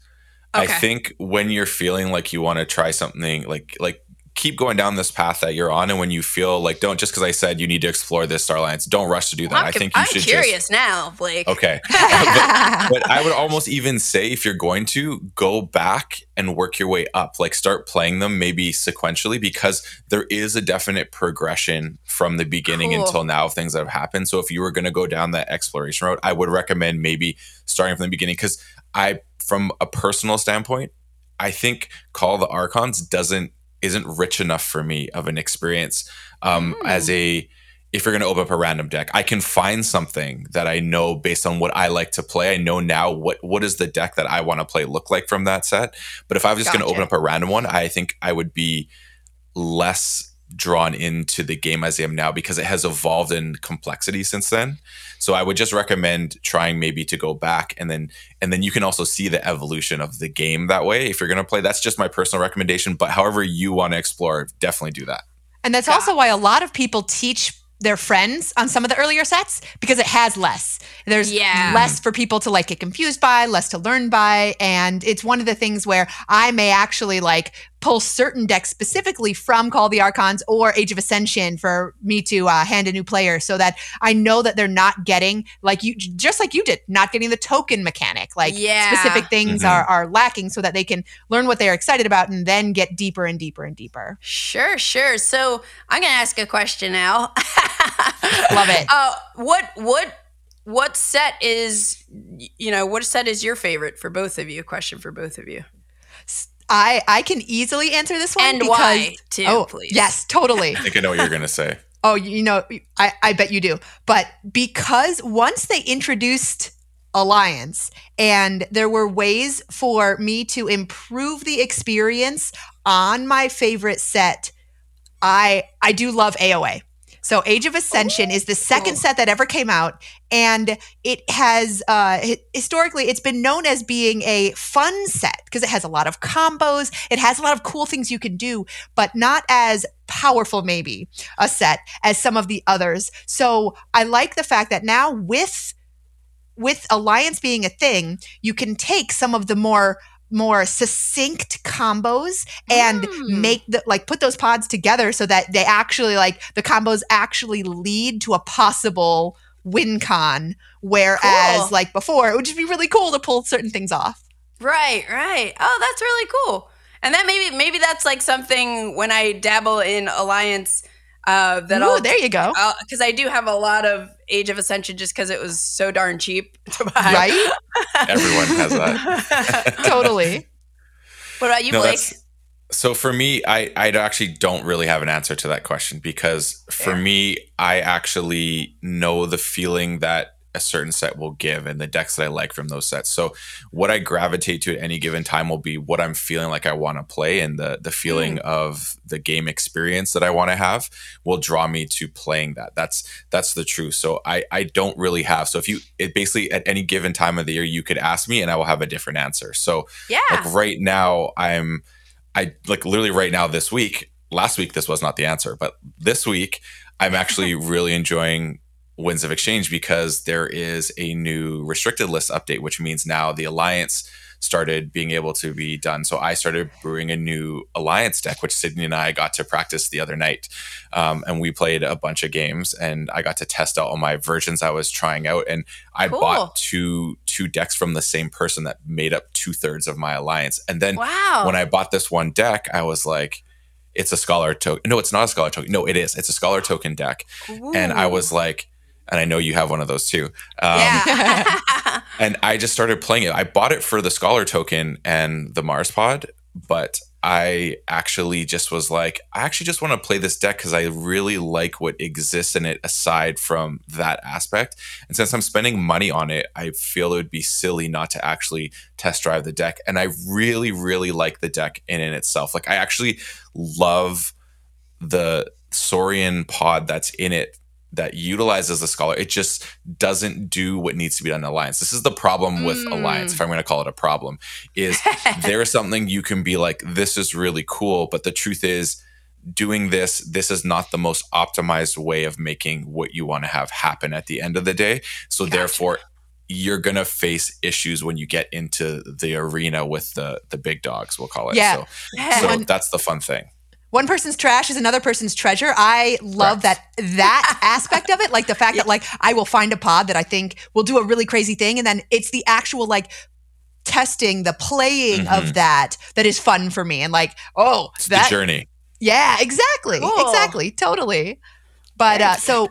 I think when you're feeling like you want to try something like like keep going down this path that you're on and when you feel like don't just because i said you need to explore this star alliance don't rush to do that I'm, i think I'm should curious now, Blake. okay but, but i would almost even say if you're going to go back and work your way up like start playing them maybe sequentially because there is a definite progression from the beginning Cool. until now of things that have happened so if you were going to go down that exploration road i would recommend maybe starting from the beginning because i from a personal standpoint i think call of the archons doesn't isn't rich enough for me of an experience um, Hmm. as a if you're going to open up a random deck i can find something that i know based on what i like to play. I know now what what is the deck that i want to play look like from that set. But if i was just going to open up a random one i think i would be less drawn into the game as I am now because it has evolved in complexity since then. So I would just recommend trying maybe to go back and then and then you can also see the evolution of the game that way if you're going to play. That's just my personal recommendation, but however you want to explore, definitely do that. And that's also why a lot of people teach their friends on some of the earlier sets because it has less. There's Yeah. less for people to like get confused by, less to learn by. And it's one of the things where I may actually like pull certain decks specifically from Call of the Archons or Age of Ascension for me to uh, hand a new player so that I know that they're not getting like you, just like you did, not getting the token mechanic. Like Yeah. specific things Mhm. are, are lacking so that they can learn what they're excited about and then get deeper and deeper and deeper. Sure, sure. So I'm gonna ask a question now. Love it. Uh, what what what set is you know what set is your favorite for both of you? Question for both of you, I I can easily answer this one and because why too, oh please. yes, totally. I think I know what you're going to say. oh, you know, I I bet you do. But because once they introduced Alliance and there were ways for me to improve the experience on my favorite set, I I do love AOA. So Age of Ascension is the second cool. set that ever came out, and it has uh, historically it's been known as being a fun set because it has a lot of combos, it has a lot of cool things you can do, but not as powerful maybe a set as some of the others. So I like the fact that now with with alliance being a thing, you can take some of the more more succinct combos and Mm. make the like put those pods together so that they actually like the combos actually lead to a possible win con whereas Cool. like before it would just be really cool to pull certain things off Right, right. Oh, that's really cool. And then maybe maybe that's like something when I dabble in Alliance uh, that Ooh, I'll there you go because I do have a lot of Age of Ascension just because it was so darn cheap to buy. right Everyone has that. totally what about you, No, Blake? So for me, I I actually don't really have an answer to that question because for Fair. me, I actually know the feeling that a certain set will give and the decks that I like from those sets. So what I gravitate to at any given time will be what I'm feeling like I want to play and the the feeling mm. of the game experience that I want to have will draw me to playing that. That's that's the truth. So I I don't really have. So if you it basically at any given time of the year you could ask me and I will have a different answer. So yeah. like right now i'm i like literally right now this week last week this was not the answer but this week i'm actually really enjoying winds of exchange because there is a new restricted list update which means now the alliance started being able to be done so i started brewing a new alliance deck which Sydnie and i got to practice the other night um, and we played a bunch of games and i got to test out all my versions i was trying out and i Cool. bought two two decks from the same person that made up two-thirds of my alliance and then wow. when I bought this one deck, I was like, it's a scholar token. No, it's not a scholar token. No, it is. It's a scholar token deck. And I was like, and I know you have one of those too. Um, yeah. And I just started playing it. I bought it for the scholar token and the Mars pod, but I actually just was like, I actually just want to play this deck because I really like what exists in it aside from that aspect. And since I'm spending money on it, I feel it would be silly not to actually test drive the deck. And I really, really like the deck in and itself. Like I actually love the Saurian pod that's in it that utilizes the scholar. It just doesn't do what needs to be done in Alliance. This is the problem with Mm. Alliance, if I'm going to call it a problem, is there is something you can be like, this is really cool, but the truth is, doing this, this is not the most optimized way of making what you want to have happen at the end of the day. So Gotcha. therefore, you're gonna face issues when you get into the arena with the the big dogs. We'll call it. Yeah. So, Yeah. so that's the fun thing. One person's trash is another person's treasure. I love Correct. that that aspect of it, like the fact that like I will find a pod that I think will do a really crazy thing, and then it's the actual like testing, the playing of that that is fun for me, and like oh It's that the journey. yeah, exactly. Cool. Exactly. Totally. But uh, so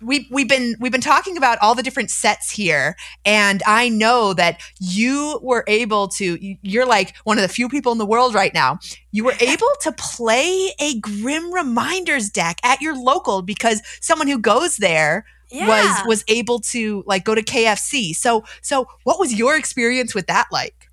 we we've been we've been talking about all the different sets here and I know that you were able to you- you're like one of the few people in the world right now. You were able to play a Grim Reminders deck at your local because someone who goes there Yeah. was was able to like go to KFC. So so what was your experience with that like?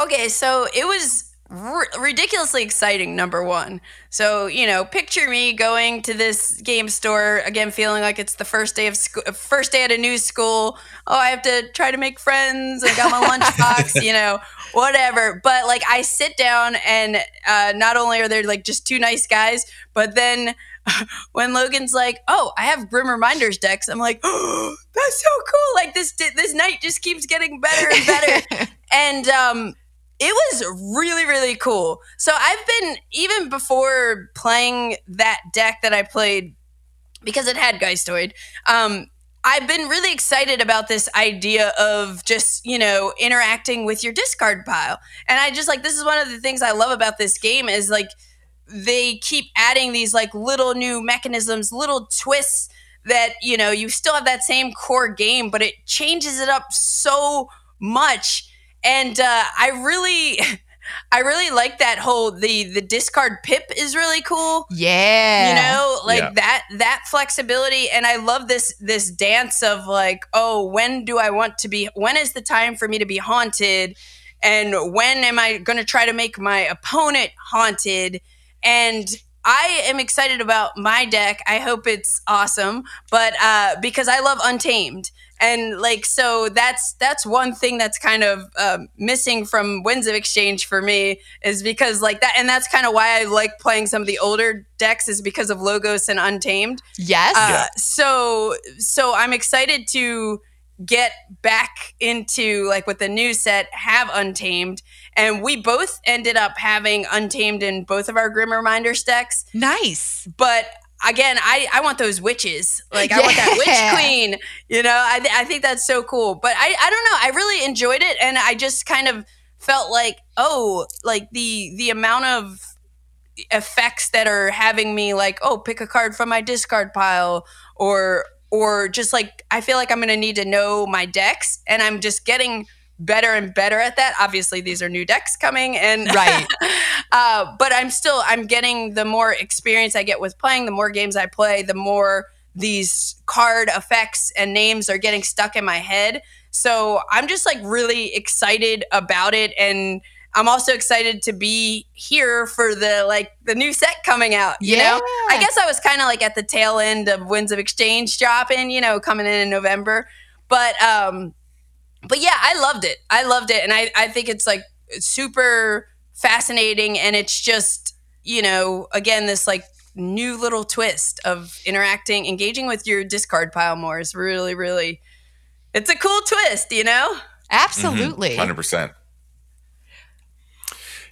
Okay, so it was r- ridiculously exciting, number one. So, you know, picture me going to this game store, again, feeling like it's the first day of school, first day at a new school. Oh, I have to try to make friends. I got my lunchbox, you know, whatever. But like, I sit down, and uh, not only are there like just two nice guys, but then when Logan's like, "Oh, I have Grim Reminders decks," I'm like, "Oh, that's so cool! Like this, this night just keeps getting better and better." and um, it was really really cool. So i've been even before playing that deck that i played because it had geistoid um, i've been really excited about this idea of just you know interacting with your discard pile. And i just like this is one of the things i love about this game is like they keep adding these like little new mechanisms little twists that you know you still have that same core game but it changes it up so much and uh, I really, I really like that whole the the discard pip is really cool. yeah. You know, like Yeah. that that flexibility, and I love this this dance of like, oh, when do I want to be? When is the time for me to be haunted? And when am I going to try to make my opponent haunted? And I am excited about my deck. I hope it's awesome, but uh, because I love Untamed, and like so that's that's one thing that's kind of um, missing from Winds of Exchange for me is because like that, and that's kind of why I like playing some of the older decks is because of Logos and Untamed. Yes. Uh, Yeah. So so I'm excited to get back into like with the new set have untamed and we both ended up having untamed in both of our grim reminders decks nice. but again i i want those witches. Like i want that witch queen you know? I, th- I think that's so cool. But i i don't know. I really enjoyed it and i just kind of felt like oh like the the amount of effects that are having me like oh pick a card from my discard pile or or just like i feel like i'm gonna need to know my decks and i'm just getting better and better at that obviously these are new decks coming and Right. uh, but i'm still i'm getting the more experience i get with playing the more games i play the more these card effects and names are getting stuck in my head so i'm just like really excited about it and i'm also excited to be here for the like the new set coming out you know I guess I was kind of like at the tail end of Winds of Exchange dropping, you know, coming in in November. But um but yeah, I loved it. I loved it and I I think it's like super fascinating and it's just, you know, again this like new little twist of interacting, engaging with your discard pile more is really really it's a cool twist, you know? Absolutely. Mm-hmm. Hundred percent.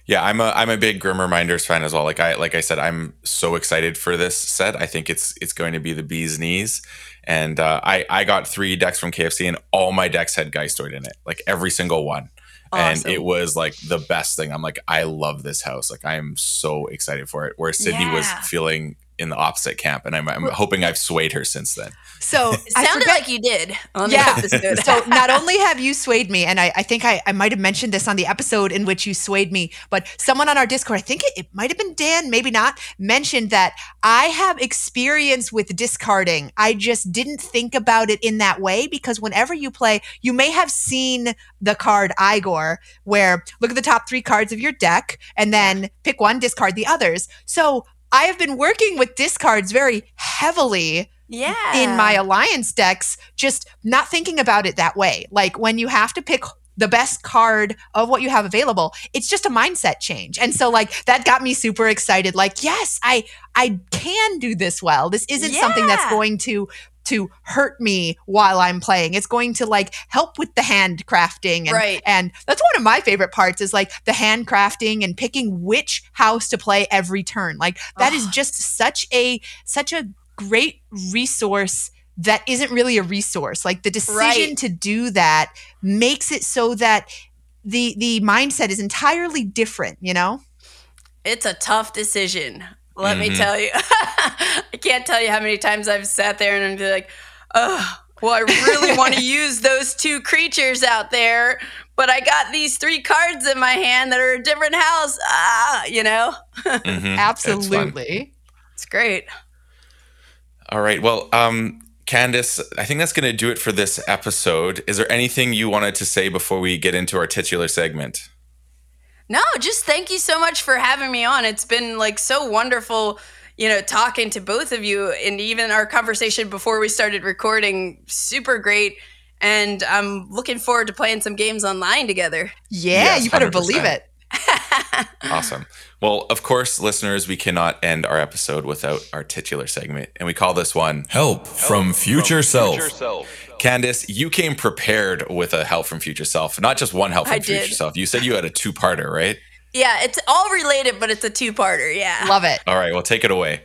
Yeah, I'm a I'm a big Grim Reminders fan as well. Like I like I said, I'm so excited for this set. I think it's it's going to be the bee's knees. And uh, I I got three decks from KFC, and all my decks had Geistoid in it, like every single one. And it was like the best thing. I'm like, I love this house. Like I am so excited for it. Where Sydnie was feeling in the opposite camp, and I'm, I'm hoping I've swayed her since then. So It I sounded forget- like you did on Yeah. episode. so not only have you swayed me, and I, I think I, I might have mentioned this on the episode in which you swayed me, but someone on our Discord, I think it, it might have been Dan, maybe not, mentioned that I have experience with discarding. I just didn't think about it in that way because whenever you play, you may have seen the card Eyegor, where look at the top three cards of your deck and then pick one, discard the others. So I have been working with discards very heavily yeah. in my alliance decks, just not thinking about it that way. Like when you have to pick the best card of what you have available, it's just a mindset change. And so like that got me super excited. Like, yes, I I can do this well. This isn't something that's going to to hurt me while I'm playing. It's going to like help with the handcrafting. And, Right. and that's one of my favorite parts is like the handcrafting and picking which house to play every turn. Like that is just such a such a great resource that isn't really a resource. Like the decision Right. to do that makes it so that the the mindset is entirely different, you know? It's a tough decision. Let me Mhm. tell you. I can't tell you how many times I've sat there and I'm be like, oh, well, I really want to use those two creatures out there, but I got these three cards in my hand that are a different house. Ah, you know? Mhm. It's. Absolutely. It's great. All right. Well, um, Candice, I think that's going to do it for this episode. Is there anything you wanted to say before we get into our titular segment? No, just thank you so much for having me on. It's been like so wonderful, you know, talking to both of you and even our conversation before we started recording, super great. And I'm looking forward to playing some games online together. Yeah, Yes, you better 100%. believe it. Awesome. Well, of course, listeners, we cannot end our episode without our titular segment, and we call this one Help from future self. Candice, you came prepared with a help from future self, not just one help from I future did. self. You said you had a two-parter, right? Yeah, it's all related, but it's a two parter. Yeah. Love it. All right, well, take it away.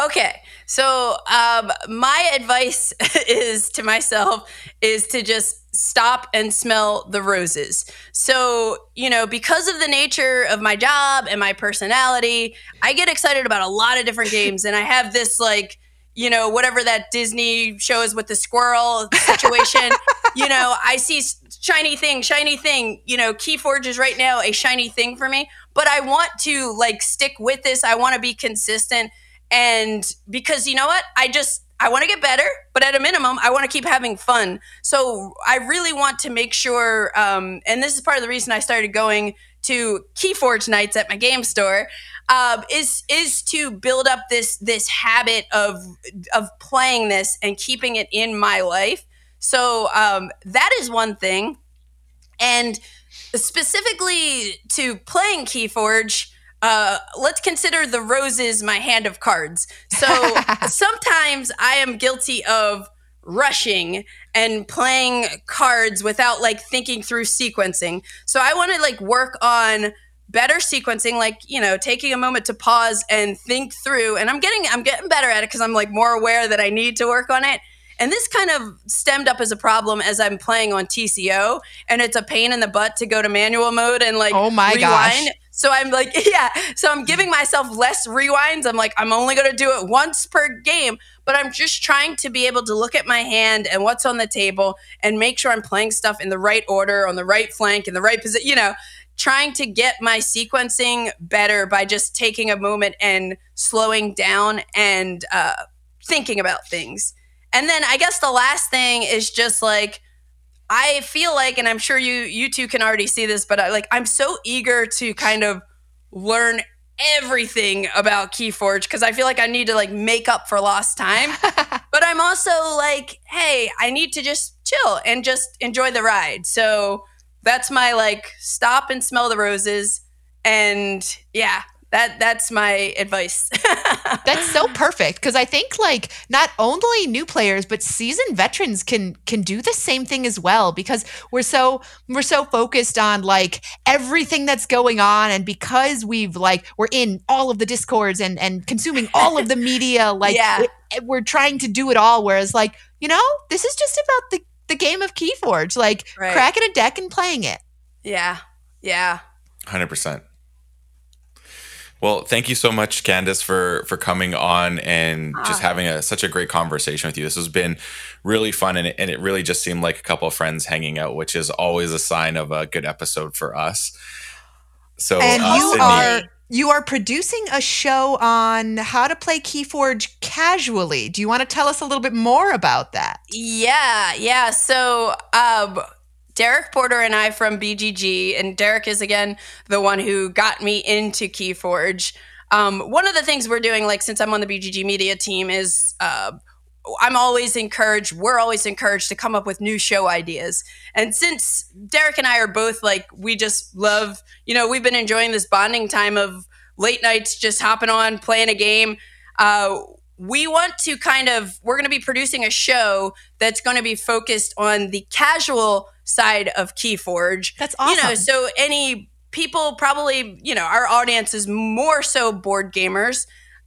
Okay. So, um, my advice is to myself is to just stop and smell the roses. So, you know, because of the nature of my job and my personality, I get excited about a lot of different games and I have this like, you know, whatever that Disney shows with the squirrel situation, you know, I see shiny thing, shiny thing, you know, Keyforge is right now a shiny thing for me, but I want to like stick with this. I want to be consistent and because you know what i just i want to get better but at a minimum i want to keep having fun so i really want to make sure um, and this is part of the reason i started going to keyforge nights at my game store um, is is to build up this this habit of of playing this and keeping it in my life so um, that is one thing and specifically to playing Keyforge, uh, let's consider the roses my hand of cards. So sometimes I am guilty of rushing and playing cards without like thinking through sequencing. So I want to like work on better sequencing like you know taking a moment to pause and think through and i'm getting i'm getting better at it because i'm like more aware that i need to work on it and this kind of stemmed up as a problem as i'm playing on tco and it's a pain in the butt to go to manual mode and like Oh my rewind. gosh. So I'm like, yeah. So I'm giving myself less rewinds. I'm like, I'm only going to do it once per game, but I'm just trying to be able to look at my hand and what's on the table and make sure I'm playing stuff in the right order, on the right flank, in the right position, you know, trying to get my sequencing better by just taking a moment and slowing down and uh, thinking about things. And then I guess the last thing is just like, I feel like, and I'm sure you you two can already see this, but I, like I'm so eager to kind of learn everything about Keyforge because I feel like I need to like make up for lost time. but I'm also like, hey, I need to just chill and just enjoy the ride. So that's my like stop and smell the roses, and yeah, that that's my advice. That's so perfect because I think like not only new players but seasoned veterans can can do the same thing as well because we're so we're so focused on like everything that's going on and because we've like we're in all of the discords and and consuming all of the media like Yeah. it- we're trying to do it all whereas like you know this is just about the the game of Keyforge like Right. cracking a deck and playing it. yeah, yeah. Hundred percent. Well, thank you so much, Candice, for for coming on and just Ah. having a such a great conversation with you. This has been really fun, and it, and it really just seemed like a couple of friends hanging out, which is always a sign of a good episode for us. So, and uh, you Sydnie- are you are producing a show on how to play Keyforge casually. Do you want to tell us a little bit more about that? Yeah, yeah. So, um, Derek Porter and I from BGG, and Derek is again the one who got me into Keyforge. Um, one of the things we're doing, like since I'm on the BGG media team, is uh, I'm always encouraged, we're always encouraged to come up with new show ideas. And since Derek and I are both like, we just love, you know, we've been enjoying this bonding time of late nights, just hopping on, playing a game. Uh, we want to kind of we're going to be producing a show that's going to be focused on the casual side of keyforge That's awesome. you know so any people probably you know our audience is more so board gamers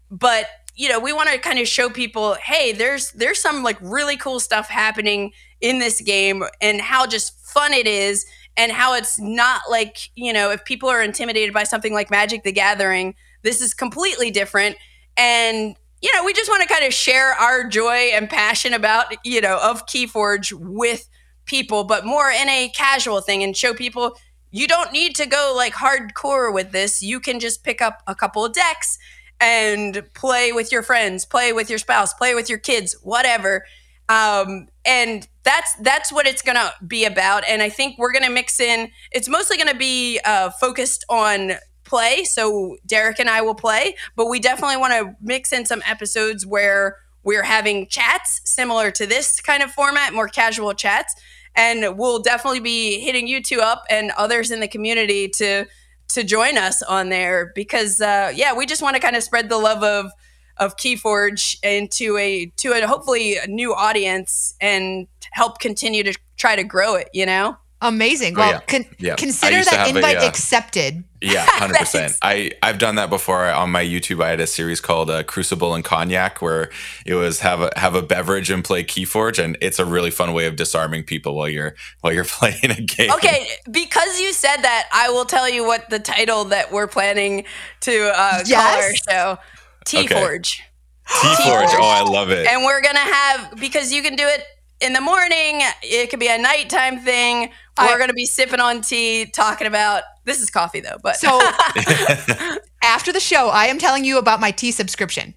but you know we want to kind of show people hey there's there's some like really cool stuff happening in this game and how just fun it is and how it's not like you know if people are intimidated by something like magic the gathering this is completely different. And you know we just want to kind of share our joy and passion about you know of keyforge with people but more in a casual thing and show people you don't need to go like hardcore with this. You can just pick up a couple of decks and play with your friends play with your spouse play with your kids whatever. Um, and that's that's what it's gonna be about. And i think we're gonna mix in it's mostly gonna be uh, focused on play. So derek and i will play but we definitely want to mix in some episodes where we're having chats similar to this kind of format more casual chats. And we'll definitely be hitting you two up and others in the community to to join us on there because uh, yeah we just want to kind of spread the love of of keyforge into a to a hopefully a new audience and help continue to try to grow it you know Amazing. Oh, Well, yeah. con- Yeah. Consider that have a, invite uh, accepted. Yeah, hundred percent. Thanks. I I've done that before on my YouTube. I had a series called uh, Crucible and Cognac, where it was have a have a beverage and play KeyForge, and it's a really fun way of disarming people while you're while you're playing a game. okay because you said that i will tell you what the title that we're planning to uh, Yes. call our show t-forge KeyForge. Oh, I love it. and we're gonna have because you can do it in the morning it could be a nighttime thing I- we're gonna be sipping on tea talking about this is coffee though but So after the show, I am telling you about my tea subscription.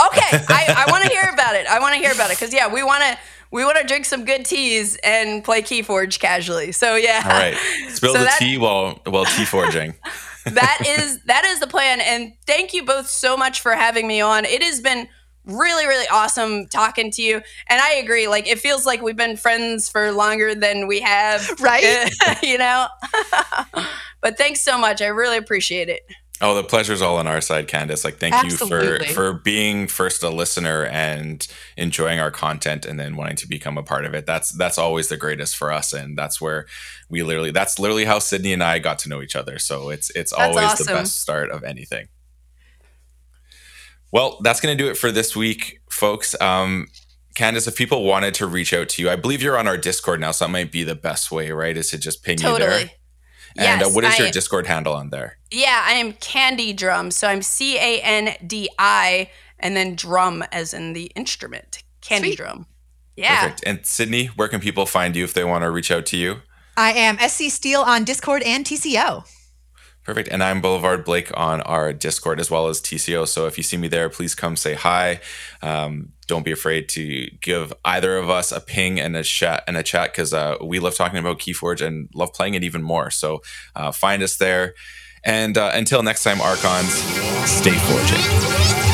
okay i, I want to hear about it i want to hear about it because yeah we want to we want to drink some good teas and play keyforge casually so yeah All right, spill So the that- tea while while tea forging. that is that is the plan and thank you both so much for having me on it has been really really awesome talking to you and i agree like it feels like we've been friends for longer than we have Right? you know but thanks so much i really appreciate it Oh, the pleasure's all on our side, Candice. Like, thank Absolutely. you for for being first a listener and enjoying our content, and then wanting to become a part of it. That's that's always the greatest for us, and that's where we literally that's literally how Sydnie and I got to know each other. So it's it's That's always the best start of anything. Well, that's going to do it for this week, folks. Um, Candice, if people wanted to reach out to you, I believe you're on our Discord now, so that might be the best way, right? Is to just ping you there. totally And uh, Yes, what is your Discord handle on there? yeah i am candy drum so i'm c-a-n-d-i and then drum as in the instrument candy Sweet. drum yeah Perfect. And Sydnie, where can people find you if they want to reach out to you? I am SC Steele on Discord and TCO. Perfect. And I'm Boulevard Blake on our Discord as well as TCO. So if you see me there, please come say hi. Um, don't be afraid to give either of us a ping and a chat and a chat because uh, we love talking about KeyForge and love playing it even more. So uh, find us there. And uh, until next time, Archons, stay forging.